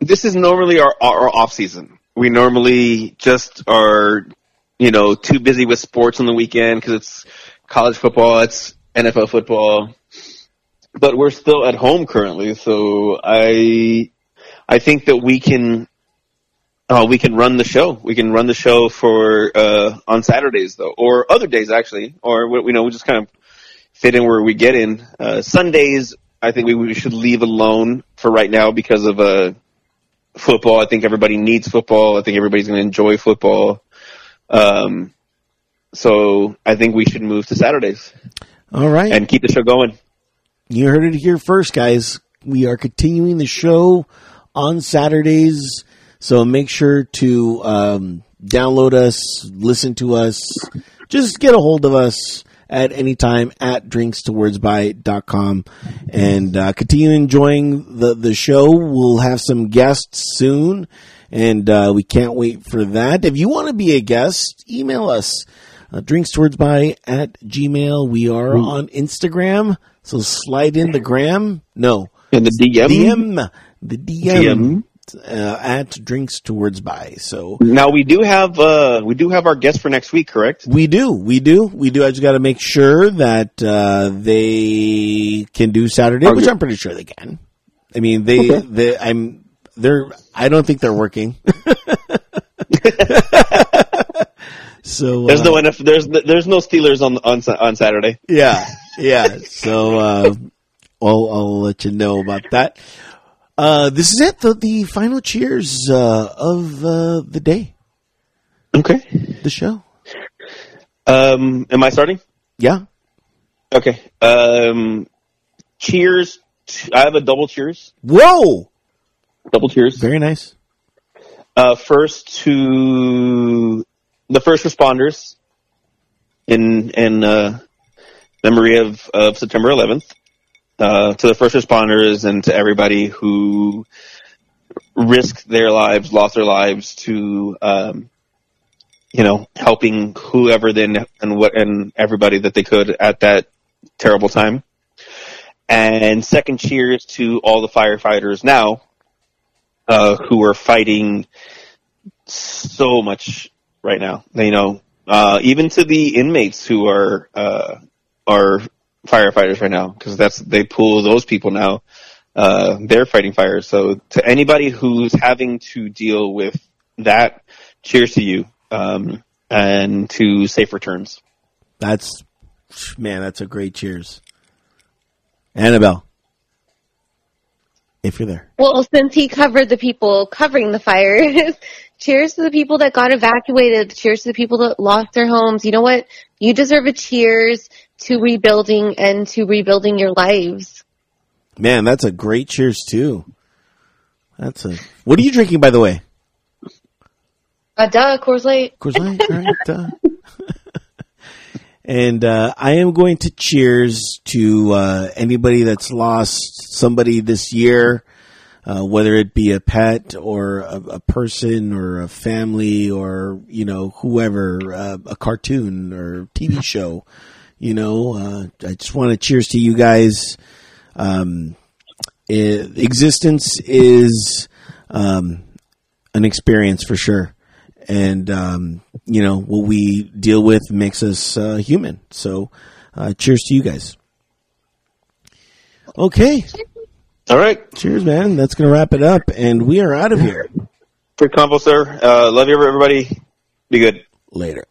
this is normally our our off season. We normally just are, you know, too busy with sports on the weekend because it's college football, it's NFL football, but we're still at home currently. So I, I think that we can. Uh, we can run the show. We can run the show for uh, on Saturdays though, or other days actually, or we- you know, we just kind of fit in where we get in. Uh, Sundays, I think we, we should leave alone for right now because of uh, football. I think everybody needs football. I think everybody's going to enjoy football. Um, so I think we should move to Saturdays All right. and keep the show going. You heard it here first, guys. We are continuing the show on Saturdays, so make sure to um, download us, listen to us, just get a hold of us at any time at drinkstowordsby.com and uh, continue enjoying the, the show. We'll have some guests soon, and uh, we can't wait for that. If you want to be a guest, email us. Uh, drinkstowordsby at gmail. We are on Instagram, so slide in the gram. No, In the DM. DM, the DM, Uh, at drinks towards by. So Now we do have uh we do have our guest for next week, correct? we do, we do, we do. I just got to make sure that uh, they can do Saturday, which Okay. I'm pretty sure they can. I mean, they, they, I'm, they're. I don't think they're working. (laughs) so There's uh, no NF, there's there's no Steelers on on on Saturday. Yeah, yeah. So uh, (laughs) I'll I'll let you know about that. Uh, this is it. The, the final cheers uh, of uh, the day, Okay. the show. Um, am I starting? Yeah. Okay. Um, cheers. I have a double cheers. Whoa. Double cheers. Very nice. Uh, first to the first responders in in uh, memory of, of September 11th. Uh, to the first responders and to everybody who risked their lives, lost their lives to, um, you know, helping whoever then and what and everybody that they could at that terrible time. And second cheers to all the firefighters now, uh, who are fighting so much right now. You know, uh, even to the inmates who are uh, are firefighters right now because that's they pull those people now. Uh, they're fighting fires. So to anybody who's having to deal with that, cheers to you um, and to safe returns. That's man. That's a great cheers. Annabelle, if you're there. Well, since he covered the people covering the fires, (laughs) cheers to the people that got evacuated. Cheers to the people that lost their homes. You know what? You deserve a cheers to rebuilding and to rebuilding your lives. Man, that's a great cheers too. That's a. What are you drinking, by the way? Uh, duh, Coors Light. Coors Light, all right, duh. (laughs) and uh, I am going to cheers to uh, anybody that's lost somebody this year, uh, whether it be a pet or a, a person or a family or you know whoever, uh, a cartoon or TV show. You know, uh, I just want to cheers to you guys. Um, i existence is um, an experience for sure and um, you know what we deal with makes us uh, human. So, uh, cheers to you guys. Okay, All right. cheers, man. That's gonna wrap it up, and we are out of here Quick combo, sir. Uh, love you, everybody. Be good. later.